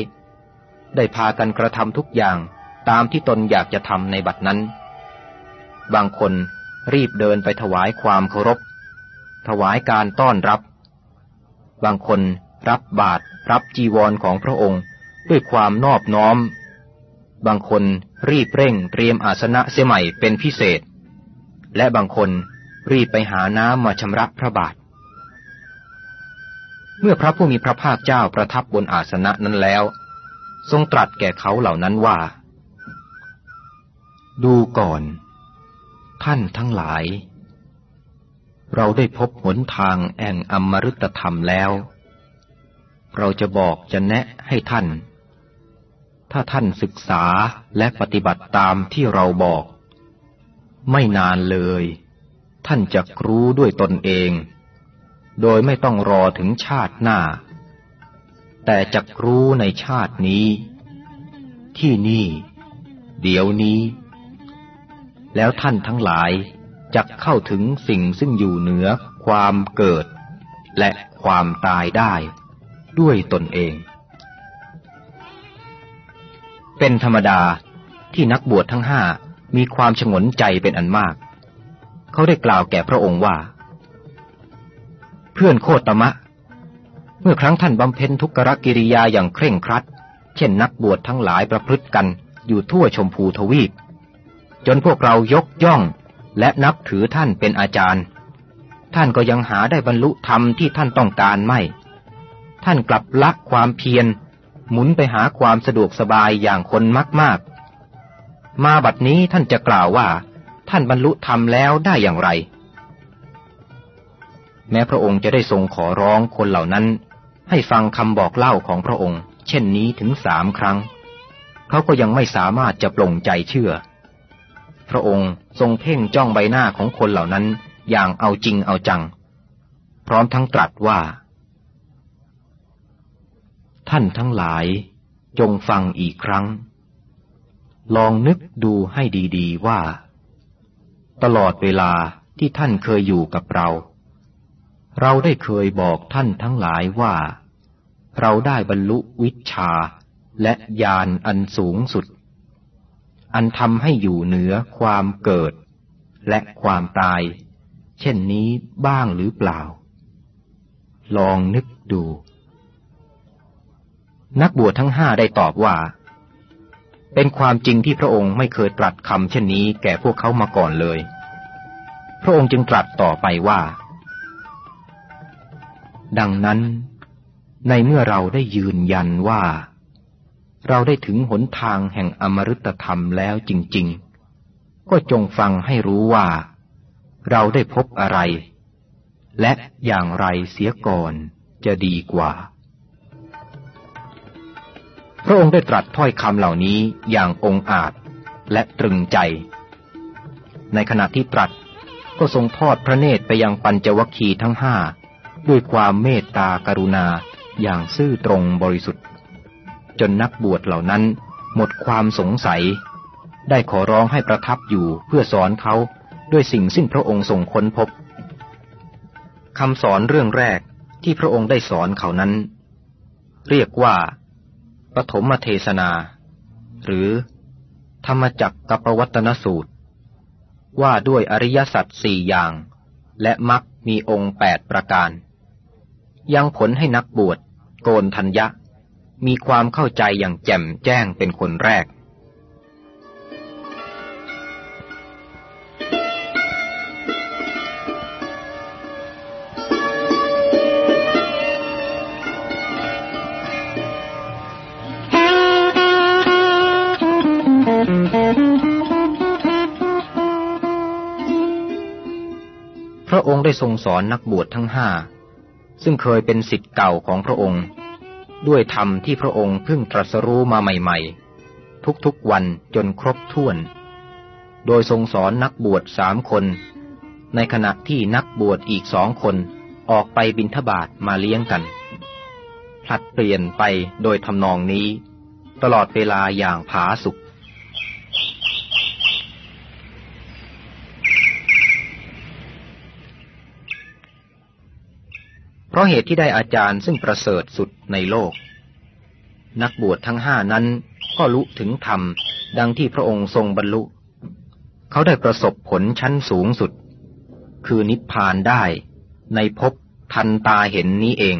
[SPEAKER 1] ได้พากันกระทำทุกอย่างตามที่ตนอยากจะทำในบัดนั้น บางคนรีบเดินไปถวายความเคารพ ถวายการต้อนรับ บางคนรับบาตรรับจีวรของพระองค์ด้วยความนอบน้อม บางคนรีบเร่งเตรียมอาสนะเสียใหม่เป็นพิเศษ และบางคนรีบไปหาน้ำมาชำระพระบาท เมื่อพระผู้มีพระภาคเจ้าประทับบนอาสนะนั้นแล้ว ทรงตรัสแก่เขาเหล่านั้นว่า ดูก่อน ท่านทั้งหลาย เราได้พบหนทางแห่งอมฤตธรรมแล้ว เราจะบอกจะแนะให้ท่าน ถ้าท่านศึกษาและปฏิบัติตามที่เราบอก ไม่นานเลย ท่านจะรู้ด้วยตนเอง โดยไม่ต้องรอถึงชาติหน้า แต่จักรู้ในชาตินี้ ที่นี่ เดี๋ยวนี้ แล้วท่านทั้งหลายจักเข้าถึงสิ่งซึ่งอยู่เหนือความเกิด และความตายได้ ด้วยตนเอง เป็นธรรมดาที่นักบวชทั้งห้ามีความฉงนใจเป็นอันมาก เขาได้กล่าวแก่พระองค์ว่า พื่อนโคตมะ เมื่อครั้งท่านบำเพ็ญทุกรกิริยาอย่างเคร่งครัด เช่นนักบวชทั้งหลายประพฤติกันอยู่ทั่วชมพูทวีป จนพวกเรายกย่องและนับถือท่านเป็นอาจารย์ ท่านก็ยังหาได้บรรลุธรรมที่ท่านต้องการไม่ ท่านกลับละความเพียร หมุนไปหาความสะดวกสบายอย่างคนมากๆ มาบัดนี้ท่านจะกล่าวว่า ท่านบรรลุธรรมแล้วได้อย่างไร แม้พระองค์จะได้ทรงขอร้องคนเหล่านั้น ให้ฟังคำบอกเล่าของพระองค์ เช่นนี้ถึงสามครั้ง เขาก็ยังไม่สามารถจะปลงใจเชื่อ พระองค์ทรงเพ่งจ้องใบหน้าของคนเหล่านั้นอย่างเอาจริงเอาจัง พร้อมทั้งตรัสว่า ท่านทั้งหลายจงฟังอีกครั้ง ลองนึกดูให้ดีๆว่า ตลอดเวลาที่ท่านเคยอยู่กับเรา เราได้เคยบอกท่านทั้งหลายว่า เราได้บรรลุวิชาและญาณอันสูงสุด อันทำให้อยู่เหนือความเกิด และความตาย เช่นนี้บ้างหรือเปล่า ลองนึกดู นักบวชทั้งห้าได้ตอบว่า เป็นความจริงที่พระองค์ไม่เคยตรัสคำเช่นนี้แก่พวกเขามาก่อนเลย พระองค์จึงตรัสต่อไปว่า ดังนั้น ในเมื่อเราได้ยืนยันว่า เราได้ถึงหนทางแห่งอมฤตธรรมแล้วจริง ๆ ก็จงฟังให้รู้ว่า เราได้พบอะไร และอย่างไรเสียก่อนจะดีกว่า พระองค์ได้ตรัสถ้อยคำเหล่านี้อย่างองอาจและตรึงใจ ในขณะที่ตรัสก็ทรงทอดพระเนตรไปยังปัญจวัคคีย์ทั้งห้า ด้วยความเมตตากรุณาอย่างซื่อตรงบริสุทธิ์ จนนักบวชเหล่านั้นหมดความสงสัย ได้ขอร้องให้ประทับอยู่เพื่อสอนเขาด้วยสิ่งซึ่งพระองค์ทรงค้นพบคำสอนเรื่องแรกที่พระองค์ได้สอนเขานั้น เรียกว่า ปฐมเทศนา หรือ ธรรมจักกับวัตนสูตร ว่าด้วยอริยสัจสี่อย่าง และมรรคมีองค์แปดประการ ยังผลให้นักบวชโกนทัญญะ มีความเข้าใจอย่างแจ่มแจ้งเป็นคนแรก พระองค์ได้ทรงสอนนักบวชทั้งห้า ซึ่งเคยเป็นสิทธิ์เก่าของพระองค์ ด้วยธรรมที่พระองค์เพิ่งตรัสรู้มาใหม่ ๆ ทุกๆวันจนครบถ้วน โดยทรงสอนนักบวชสามคน ในขณะที่นักบวชอีกสองคนออกไปบินทบาทมาเลี้ยงกันผลัดเปลี่ยนไปโดยทำนองนี้ ตลอดเวลาอย่างผาสุก เพราะเหตุที่ได้อาจารย์ซึ่งประเสริฐสุดในโลก นักบวชทั้งห้านั้นก็รู้ถึงธรรม ดังที่พระองค์ทรงบรรลุ เขาได้ประสบผลชั้นสูงสุด คือนิพพานได้ ในภพทันตาเห็นนี้เอง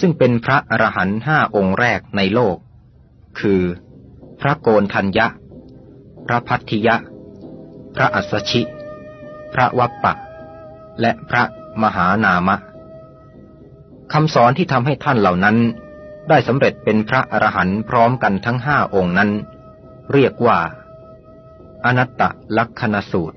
[SPEAKER 1] ซึ่งเป็นพระอรหันต์ห้าองค์แรกในโลก คือ พระโกนทัญญะ พระพัทธิยะ พระอัสชิ พระวัปปะ และพระมหานามะ คำสอนที่ทำให้ท่านเหล่านั้น ได้สำเร็จเป็นพระอรหันต์พร้อมกันทั้งห้าองค์นั้น เรียกว่า อนัตตลักษณสูตร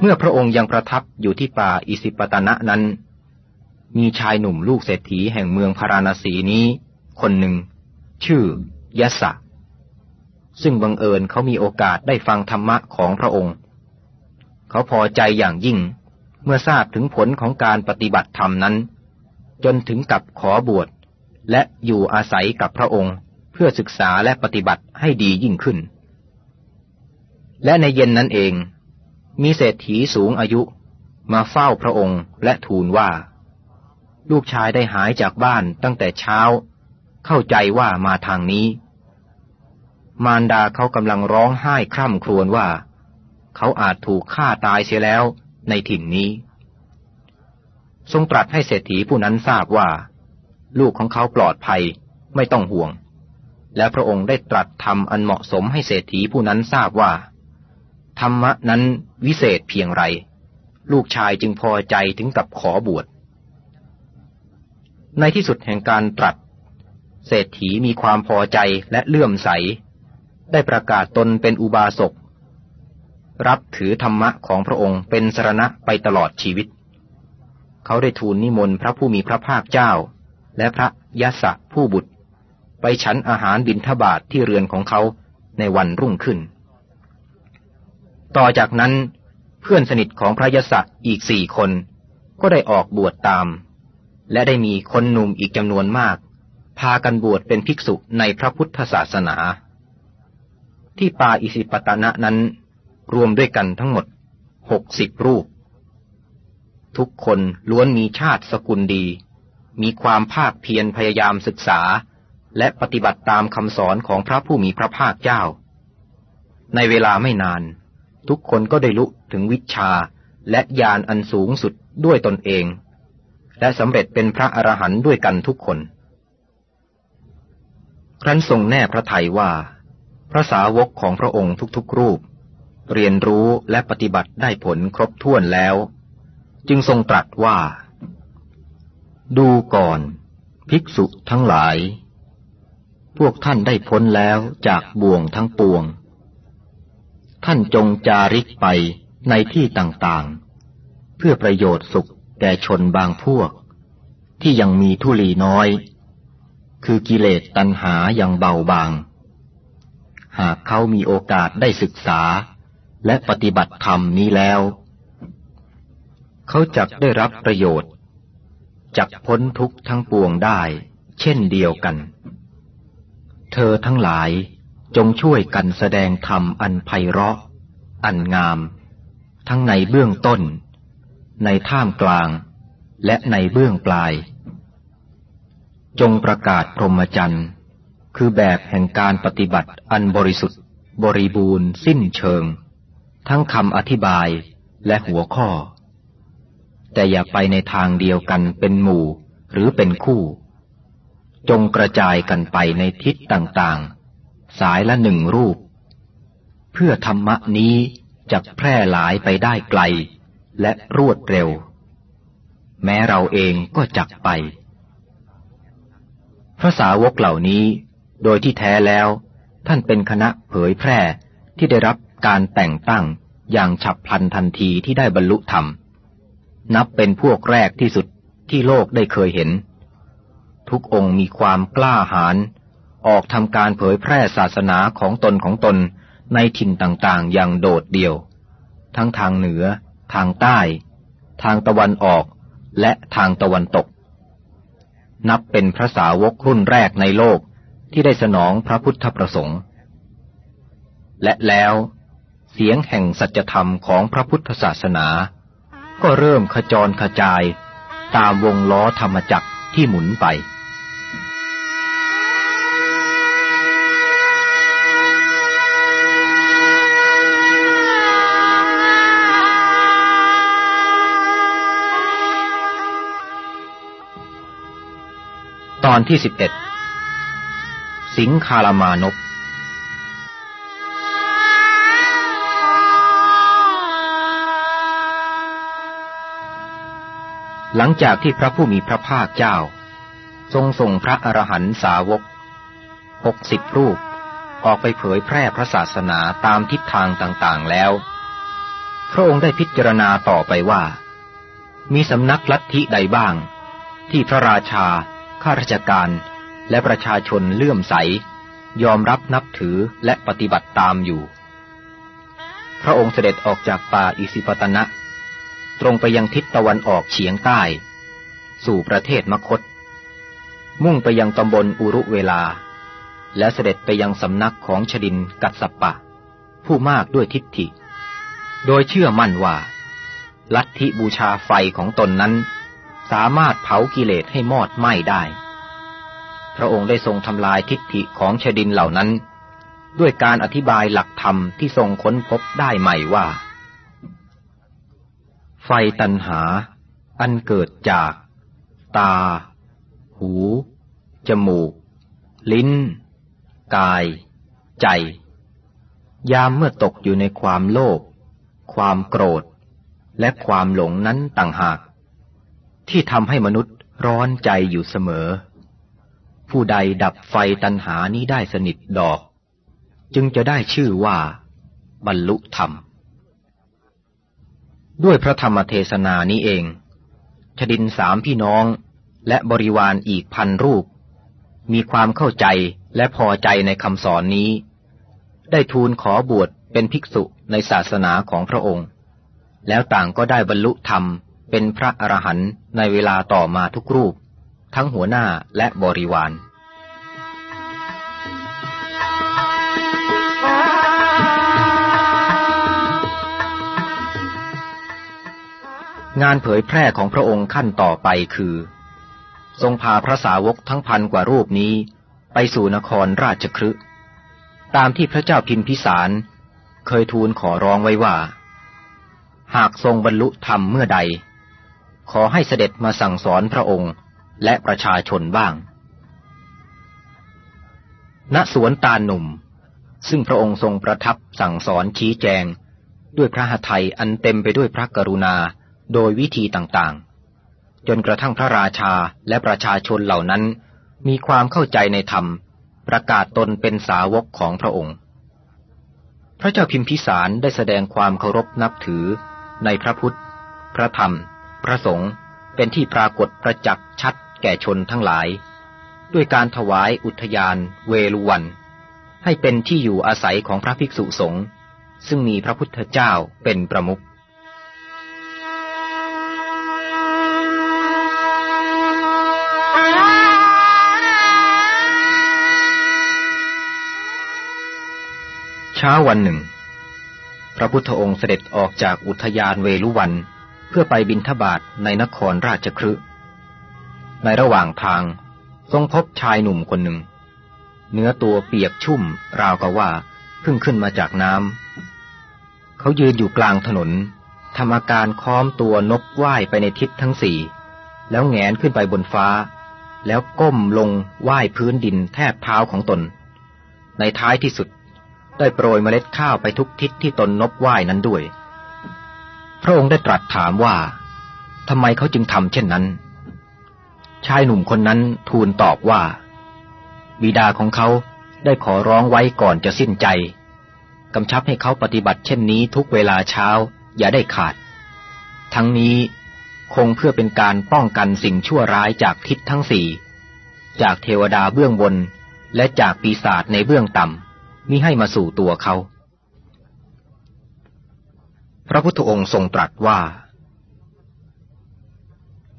[SPEAKER 1] เมื่อพระองค์ยังประทับอยู่ที่ป่าอิสิปตนะนั้น มีชายหนุ่มลูกเศรษฐีแห่งเมืองพาราณสีนี้ คนหนึ่ง ชื่อยะสะ ซึ่งบังเอิญเขามีโอกาสได้ฟังธรรมะของพระองค์ เขาพอใจอย่างยิ่งเมื่อทราบถึงผลของการปฏิบัติธรรมนั้น จนถึงกับขอบวชและอยู่อาศัยกับพระองค์เพื่อศึกษาและปฏิบัติให้ดียิ่งขึ้น และในเย็นนั้นเอง มีเศรษฐีสูงอายุมาเฝ้าพระองค์และทูลว่า ลูกชายได้หายจากบ้านตั้งแต่เช้า เข้าใจว่ามาทางนี้ มารดาเขากำลังร้องไห้คร่ำครวญว่า เขาอาจถูกฆ่าตายเสียแล้วในถิ่นนี้ ทรงตรัสให้เศรษฐีผู้นั้นทราบว่า ลูกของเขาปลอดภัยไม่ต้องห่วง และพระองค์ได้ตรัสทำอันเหมาะสมให้เศรษฐีผู้นั้นทราบว่า ธรรมะนั้นวิเศษเพียงไร ลูกชายจึงพอใจถึงกับขอบวช ในที่สุดแห่งการตรัส เศรษฐีมีความพอใจและเลื่อมใส ได้ประกาศตนเป็นอุบาสก รับถือธรรมะของพระองค์เป็นสรณะไปตลอดชีวิต เขาได้ทูลนิมนต์พระผู้มีพระภาคเจ้า และพระยศผู้บุตร ไปฉันอาหารบิณฑบาตทที่เรือนของเขาในวันรุ่งขึ้น ต่อจากนั้นเพื่อนสนิทของพระยศอีกสี่คนก็ได้ออกบวชตาม และได้มีคนหนุ่มอีกจำนวนมาก พากันบวชเป็นภิกษุในพระพุทธศาสนา ที่ป่าอิสิปตนะนั้น รวมด้วยกันทั้งหมดหกสิบรูป ทุกคนล้วนมีชาติสกุลดี มีความภาคเพียรพยายามศึกษา และปฏิบัติตามคำสอนของพระผู้มีพระภาคเจ้า ในเวลาไม่นาน ทุกคนก็ได้ลุถึงวิชาและญาณอันสูงสุดด้วยตนเอง และสำเร็จเป็นพระอรหันต์ด้วยกันทุกคน ครั้นทรงแน่พระทัยว่า พระสาวกของพระองค์ทุกๆรูป เรียนรู้และปฏิบัติได้ผลครบถ้วนแล้ว จึงทรงตรัสว่า ดูก่อน ภิกษุทั้งหลาย พวกท่านได้พ้นแล้วจากบ่วงทั้งปวง ท่านจงจาริกไปในที่ต่างๆ เพื่อประโยชน์สุข แก่ชนบางพวก ที่ยังมีทุลีน้อย คือกิเลสตัณหาอยังเบาบาง หากเขามีโอกาสได้ศึกษา และปฏิบัติธรรมนี้แล้ว เขาจักได้รับประโยชน์จักพ้นทุกข์ทั้งปวงได้ เช่นเดียวกัน เธอทั้งหลายจงช่วยกันแสดงธรรมอันไพเราะ อันงาม ทั้งในเบื้องต้น ในท่ามกลาง และในเบื้องปลาย จงประกาศพรหมจรรย์ คือแบบแห่งการปฏิบัติอันบริสุทธิ์ บริบูรณ์ สิ้นเชิง ทั้งคำอธิบายและหัวข้อ แต่อย่าไปในทางเดียวกันเป็นหมู่หรือเป็นคู่ จงกระจายกันไปในทิศต่างๆ สายละหนึ่งรูป เพื่อธรรมะนี้จะแพร่หลายไปได้ไกล และรวดเร็ว แม้เราเองก็จักไป พระสาวกเหล่านี้ โดยที่แท้แล้ว ท่านเป็นคณะเผยแพร่ที่ได้รับการแต่งตั้งอย่างฉับพลันทันทีที่ได้บรรลุธรรม นับเป็นพวกแรกที่สุดที่โลกได้เคยเห็น ทุกองค์มีความกล้าหาญออกทำการเผยแพร่ศาสนาของตนของตนในถิ่นต่างๆ อย่างโดดเดี่ยว ทั้งทางเหนือ ทางใต้ ทางตะวันออก และทางตะวันตก นับเป็นพระสาวกรุ่นแรกในโลกที่ได้สนองพระพุทธประสงค์ และแล้ว เสียงแห่งสัจธรรมของพระพุทธศาสนา ก็เริ่มขจรขจาย ตามวงล้อธรรมจักรที่หมุนไป ตอนที่สิบเอ็ด สิงคารามานพหลังจากที่พระผู้มีพระภาคเจ้า ทรงส่งพระอรหันตสาวกหกสิบรูป ออกไปเผยแพร่พระศาสนาตามทิศทางต่างๆแล้ว พระองค์ได้พิจารณาต่อไปว่า มีสำนักลัทธิใดบ้าง ที่พระราชา ข้าราชการ และประชาชนเลื่อมใส ยอมรับนับถือและปฏิบัติตามอยู่ พระองค์เสด็จออกจากป่าอิสิปตนะ ตรงไปยังทิศตะวันออกเฉียงใต้ สู่ประเทศมคต มุ่งไปยังตำบลอุรุเวลา และเสด็จไปยังสำนักของชดินกัสปะ ผู้มากด้วยทิฏฐิ โดยเชื่อมั่นว่า ลัทธิบูชาไฟของตนนั้น สามารถเผากิเลสให้มอดไหม้ได้ พระองค์ได้ทรงทำลายทิฏฐิของชดินเหล่านั้น ด้วยการอธิบายหลักธรรมที่ทรงค้นพบได้ใหม่ว่า ไฟตันหา อันเกิดจาก ตา หู จมูก ลิ้น กาย ใจ ยามเมื่อตกอยู่ในความโลภความโกรธ และความหลงนั้นต่างหาก ที่ทำให้มนุษย์ร้อนใจอยู่เสมอ ผู้ใดดับไฟตันหานี้ได้สนิทดอก จึงจะได้ชื่อว่า บรรลุธรรม ด้วยพระธรรมเทศนานี้เองชดินสามพี่น้องและบริวารอีกพันรูป มีความเข้าใจและพอใจในคำสอนนี้ ได้ทูลขอบวชเป็นภิกษุในศาสนาของพระองค์ แล้วต่างก็ได้บรรลุธรรม เป็นพระอรหันต์ในเวลาต่อมาทุกรูป ทั้งหัวหน้าและบริวารงานเผยแพร่ของพระองค์ขั้นต่อไปคือ ทรงพาพระสาวกทั้งพันกว่ารูปนี้ ไปสู่นครราชครึตามที่พระเจ้าพิมพิสาร เคยทูลขอร้องไว้ว่า หากทรงบรรลุธรรมเมื่อใด ขอให้เสด็จมาสั่งสอนพระองค์และประชาชนบ้าง ณ สวนตาหนุ่ม ซึ่งพระองค์ทรงประทับสั่งสอนชี้แจง ด้วยพระหทัยอันเต็มไปด้วยพระกรุณาโดยวิธีต่างๆ จนกระทั่งพระราชาและประชาชนเหล่านั้น มีความเข้าใจในธรรม ประกาศตนเป็นสาวกของพระองค์ พระเจ้าพิมพิสารได้แสดงความเคารพนับถือในพระพุทธ พระธรรม พระสงฆ์เป็นที่ปรากฏประจักษ์ชัดแก่ชนทั้งหลาย ด้วยการถวายอุทยานเวลุวัน ให้เป็นที่อยู่อาศัยของพระภิกษุสงฆ์ซึ่งมีพระพุทธเจ้าเป็นประมุขเช้าวันหนึ่ง พระพุทธองค์เสด็จออกจากอุทยานเวลุวัน เพื่อไปบินทบาทในนครราชครืในระหว่างทางทรงพบชายหนุ่มคนหนึ่ง เนื้อตัวเปียกชุ่มราวกับว่าเพิ่งขึ้นมาจากน้ำเขายืนอยู่กลางถนนทำอาการค้อมตัวนบว่ายไปในทิศทั้งสี่ แล้วแงนขึ้นไปบนฟ้า แล้วก้มลงว่ายพื้นดินแทบเท้าของตน ในท้ายที่สุดได้โปรยเมล็ดข้าวไปทุกทิศที่ตนนบไหว้นั้นด้วย พระองค์ได้ตรัสถามว่าทำไมเขาจึงทำเช่นนั้น ชายหนุ่มคนนั้นทูลตอบว่า บิดาของเขาได้ขอร้องไว้ก่อนจะสิ้นใจกำชับให้เขาปฏิบัติเช่นนี้ทุกเวลาเช้าอย่าได้ขาด ทั้งนี้คงเพื่อเป็นการป้องกันสิ่งชั่วร้ายจากทิศทั้งสี่ จากเทวดาเบื้องบน และจากปีศาจในเบื้องต่ำมิให้มาสู่ตัวเขา พระพุทธองค์ทรงตรัสว่า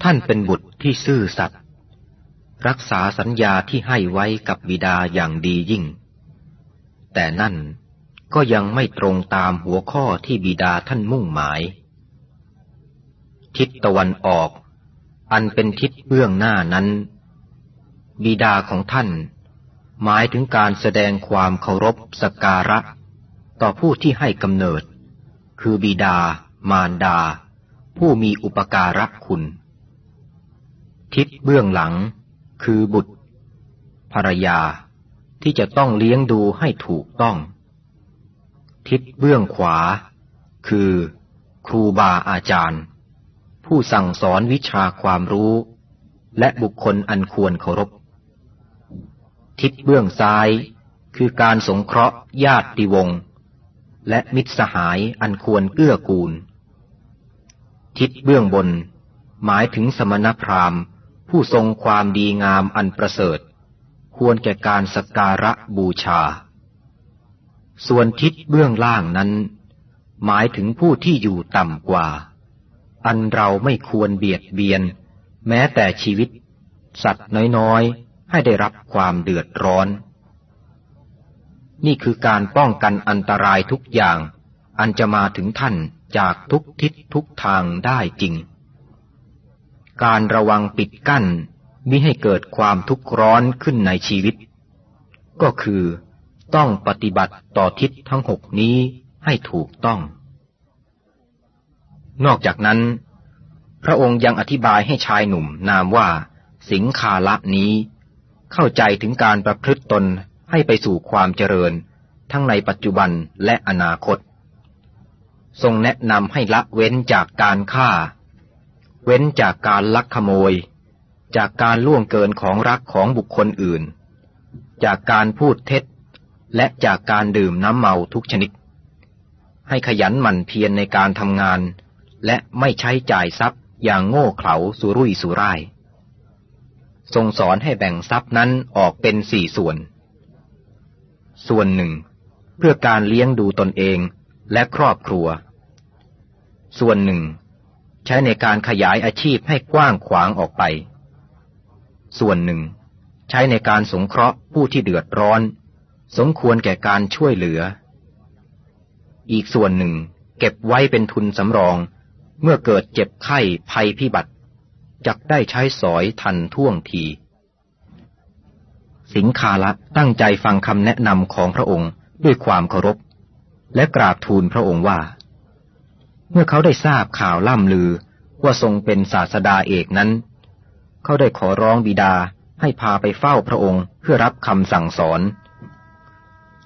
[SPEAKER 1] ท่านเป็นบุตรที่ซื่อสัตย์รักษาสัญญาที่ให้ไว้กับบิดาอย่างดียิ่ง แต่นั่นก็ยังไม่ตรงตามหัวข้อที่บิดาท่านมุ่งหมาย ทิศตะวันออก อันเป็นทิศเบื้องหน้านั้น บิดาของท่าน หมายถึงการแสดงความเคารพสการะ ต่อผู้ที่ให้กำเนิด คือบิดา มารดา ผู้มีอุปการะคุณ ทิศเบื้องหลัง คือบุตร ภรรยาที่จะต้องเลี้ยงดูให้ถูกต้อง ทิศเบื้องขวา คือ ครูบาอาจารย์ ผู้สั่งสอนวิชาความรู้ และบุคคลอันควรเคารพ ทิศเบื้องซ้าย คือการสงเคราะห์ญาติวงศ์ และมิตรสหายอันควรเกื้อกูล ทิศเบื้องบน หมายถึงสมณพราหมณ์ ผู้ทรงความดีงามอันประเสริฐ ควรแก่การสักการะบูชา ส่วนทิศเบื้องล่างนั้น หมายถึงผู้ที่อยู่ต่ำกว่า อันเราไม่ควรเบียดเบียน แม้แต่ชีวิต สัตว์น้อยๆ ให้ได้รับความเดือดร้อน นี่คือการป้องกันอันตรายทุกอย่าง อันจะมาถึงท่านจากทุกทิศทุกทางได้จริง การระวังปิดกั้นมิให้เกิดความทุกข์ร้อนขึ้นในชีวิต ก็คือต้องปฏิบัติต่อทิศทั้งหกนี้ให้ถูกต้อง นอกจากนั้น พระองค์ยังอธิบายให้ชายหนุ่มนามว่า สิงคาละนี้ เข้าใจถึงการประพฤติตน ให้ไปสู่ความเจริญ ทั้งในปัจจุบันและอนาคต ทรงแนะนำให้ละเว้นจากการฆ่า เว้นจากการลักขโมย จากการล่วงเกินของรักของบุคคลอื่น จากการพูดเท็จ และจากการดื่มน้ำเมาทุกชนิด ให้ขยันหมั่นเพียรในการทำงาน และไม่ใช้จ่ายทรัพย์อย่างโง่เขลาสุรุ่ยสุร่ายทรงสอนให้แบ่งทรัพย์นั้นออกเป็นสี่ส่วน ส่วนหนึ่ง เพื่อการเลี้ยงดูตนเองและครอบครัว ส่วนหนึ่ง ใช้ในการขยายอาชีพให้กว้างขวางออกไป ส่วนหนึ่ง ใช้ในการสงเคราะห์ผู้ที่เดือดร้อน สมควรแก่การช่วยเหลือ อีกส่วนหนึ่ง เก็บไว้เป็นทุนสำรองเมื่อเกิดเจ็บไข้ภัยพิบัติจักได้ใช้สอยทันท่วงที สิงคาละตั้งใจฟังคำแนะนำของพระองค์ด้วยความเคารพ และกราบทูลพระองค์ว่า เมื่อเขาได้ทราบข่าวล่ำลือว่าทรงเป็นศาสดาเอกนั้น เขาได้ขอร้องบิดาให้พาไปเฝ้าพระองค์เพื่อรับคำสั่งสอน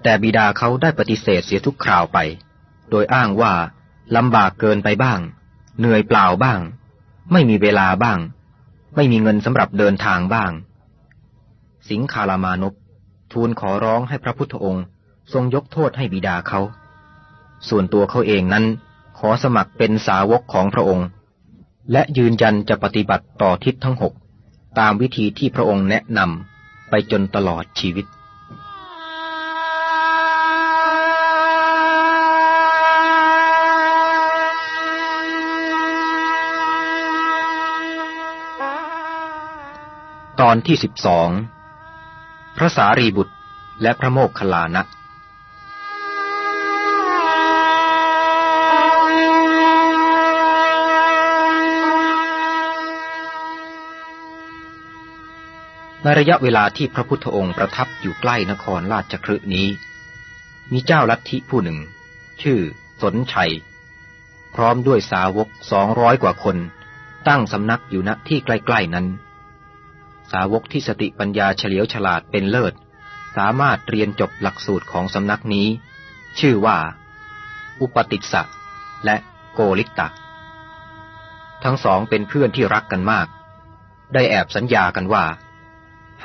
[SPEAKER 1] แต่บิดาเขาได้ปฏิเสธเสียทุกคราวไป โดยอ้างว่าลำบากเกินไปบ้าง เหนื่อยเปล่าบ้าง ไม่มีเวลาบ้าง ไม่มีเงินสำหรับเดินทางบ้าง สิงคารามานพทูลขอร้องให้พระพุทธองค์ทรงยกโทษให้บิดาเขา ส่วนตัวเขาเองนั้นขอสมัครเป็นสาวกของพระองค์ และยืนยันจะปฏิบัติต่อทิศทั้งหกตามวิธีที่พระองค์แนะนำไปจนตลอดชีวิตตอนที่สิบสอง พระสารีบุตรและพระโมกขลานะในระยะเวลาที่พระพุทธองค์ประทับอยู่ใกล้นครราชคฤห์นี้ มีเจ้าลัทธิผู้หนึ่ง ชื่อ สนชัย พร้อมด้วยสาวกสองร้อยกว่าคน ตั้งสำนักอยู่ณที่ใกล้ ๆนั้น สาวกที่สติปัญญาเฉลียวฉลาดเป็นเลิศ สามารถเรียนจบหลักสูตรของสำนักนี้ ชื่อว่า อุปติสสะและโกลิกตะทั้งสองเป็นเพื่อนที่รักกันมาก ได้แอบสัญญากันว่า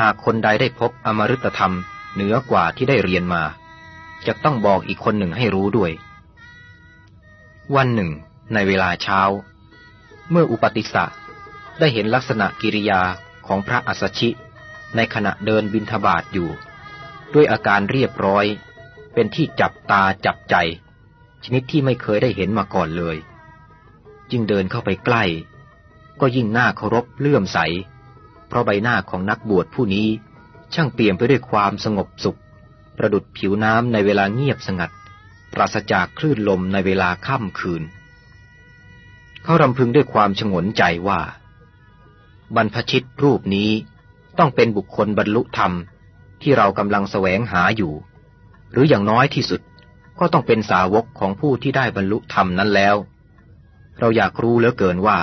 [SPEAKER 1] หากคนใดได้พบอมฤตธรรมเหนือกว่าที่ได้เรียนมา จะต้องบอกอีกคนหนึ่งให้รู้ด้วย วันหนึ่ง ในเวลาเช้า เมื่ออุปติสสะได้เห็นลักษณะกิริยา ของพระอัสชิ ในขณะเดินบินทบาทอยู่ ด้วยอาการเรียบร้อย เป็นที่จับตาจับใจ ชนิดที่ไม่เคยได้เห็นมาก่อนเลย จึงเดินเข้าไปใกล้ ก็ยิ่งหน้าเคารพเลื่อมใส เพราะใบหน้าของนักบวชผู้นี้ช่างเปี่ยมไปด้วยความสงบสุข ประดุดผิวน้ำในเวลาเงียบสงัด ปราศจากคลื่นลมในเวลาค่ำคืน เขารำพึงด้วยความฉงนใจว่า บรรพชิตรูปนี้ต้องเป็นบุคคลบรรลุธรรมที่เรากำลังแสวงหาอยู่ หรืออย่างน้อยที่สุดก็ต้องเป็นสาวกของผู้ที่ได้บรรลุธรรมนั้นแล้ว เราอยากรู้เหลือเกินว่า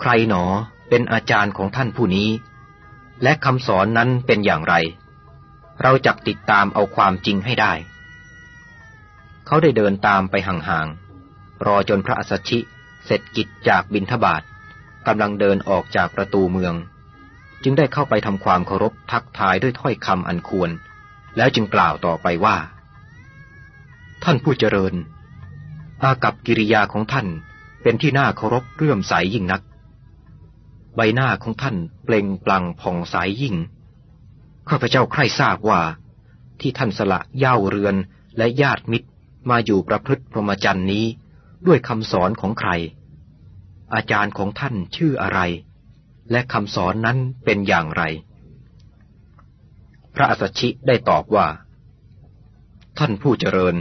[SPEAKER 1] ใครหนอเป็นอาจารย์ของท่านผู้นี้ และคำสอนนั้นเป็นอย่างไร เราจักติดตามเอาความจริงให้ได้ เขาได้เดินตามไปห่างๆรอจนพระอัสสชิเสร็จกิจจากบินทบาท กำลังเดินออกจากประตูเมือง จึงได้เข้าไปทำความเคารพทักทายด้วยถ้อยคำอันควร แล้วจึงกล่าวต่อไปว่า ท่านผู้เจริญ อากับกิริยาของท่านเป็นที่น่าเคารพเรื่อมใสยยิ่งนัก ใบหน้าของท่านเปล่งปลั่งผ่องใสยยิ่ง ข้าพเจ้าใคร่ทราบว่า ที่ท่านสละเย่าเรือนและญาติมิตรมาอยู่ประพฤติพรหมจรรย์นี้ด้วยคำสอนของใคร อาจารย์ของท่านชื่ออะไร และคำสอนนั้นเป็นอย่างไร พระอัสสชิได้ตอบว่า ท่านผู้เจริญ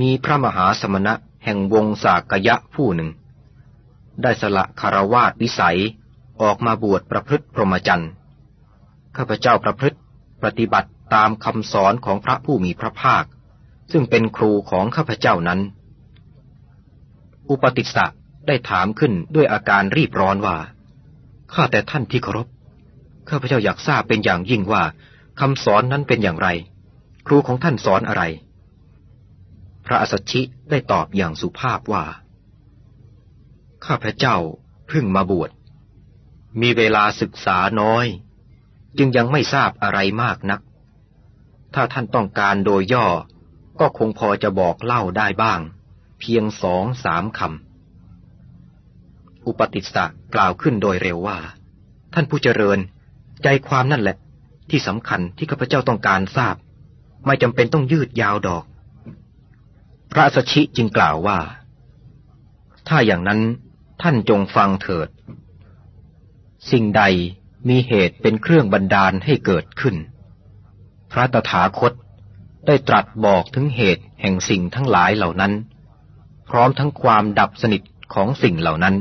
[SPEAKER 1] มีพระมหาสมณะแห่งวงศากยะผู้หนึ่ง ได้สละคารวาสวิสัยออกมาบวชประพฤติพรหมจรรย์ข้าพเจ้าประพฤติปฏิบัติตามคำสอนของพระผู้มีพระภาค ซึ่งเป็นครูของข้าพเจ้านั้น อุปติสสะ ได้ถามขึ้นด้วยอาการรีบร้อนว่า ข้าแต่ท่านที่เคารพ ข้าพเจ้าอยากทราบเป็นอย่างยิ่งว่าคำสอนนั้นเป็นอย่างไร ครูของท่านสอนอะไร พระอสชิได้ตอบอย่างสุภาพว่า ข้าพเจ้าเพิ่งมาบวช มีเวลาศึกษาน้อย จึงยังไม่ทราบอะไรมากนัก ถ้าท่านต้องการโดยย่อ ก็คงพอจะบอกเล่าได้บ้าง เพียงสองสามคำ อุปติสสะกล่าวขึ้นโดยเร็วว่า ท่านผู้เจริญ ใจความนั่นแหละ ที่สำคัญที่ข้าพเจ้าต้องการทราบ ไม่จำเป็นต้องยืดยาวดอก พระสชิจึงกล่าวว่า ถ้าอย่างนั้นท่านจงฟังเถิด สิ่งใดมีเหตุเป็นเครื่องบันดาลให้เกิดขึ้น พระตถาคตได้ตรัสบอกถึงเหตุแห่งสิ่งทั้งหลายเหล่านั้น พร้อมทั้งความดับสนิทของสิ่งเหล่านั้น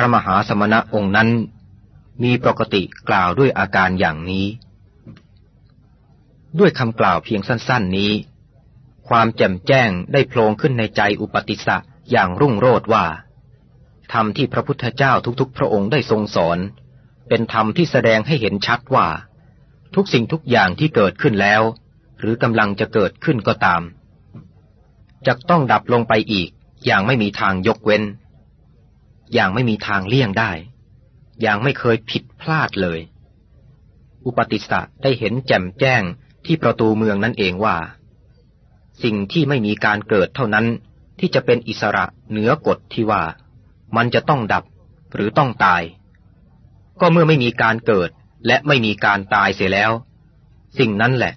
[SPEAKER 1] ระมหาสมณะองค์นั้น มีปกติกล่าวด้วยอาการอย่างนี้ ด้วยคำกล่าวเพียงสั้น ๆนี้ ความแจ่มแจ้งได้โผล่ขึ้นในใจอุปติสสะอย่างรุ่งโรจน์ว่าธรรมที่พระพุทธเจ้าทุกๆ พระองค์ได้ทรงสอน เป็นธรรมที่แสดงให้เห็นชัดว่า ทุกสิ่งทุกอย่างที่เกิดขึ้นแล้ว หรือกำลังจะเกิดขึ้นก็ตามจะต้องดับลงไปอีกอย่างไม่มีทางยกเว้น อย่างไม่มีทางเลี่ยงได้ อย่างไม่เคยผิดพลาดเลย อุปติสสะได้เห็นแจ่มแจ้งที่ประตูเมืองนั่นเองว่า สิ่งที่ไม่มีการเกิดเท่านั้นที่จะเป็นอิสระเหนือกฎที่ว่า มันจะต้องดับหรือต้องตาย ก็เมื่อไม่มีการเกิดและไม่มีการตายเสียแล้ว สิ่งนั้นแหละ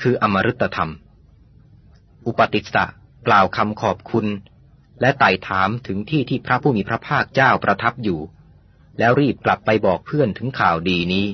[SPEAKER 1] คืออมฤตธรรม อุปติสสะกล่าวคำขอบคุณ และไต่ถามถึงที่ที่พระผู้มีพระภาคเจ้าประทับอยู่ แล้วรีบกลับไปบอกเพื่อนถึงข่าวดีนี้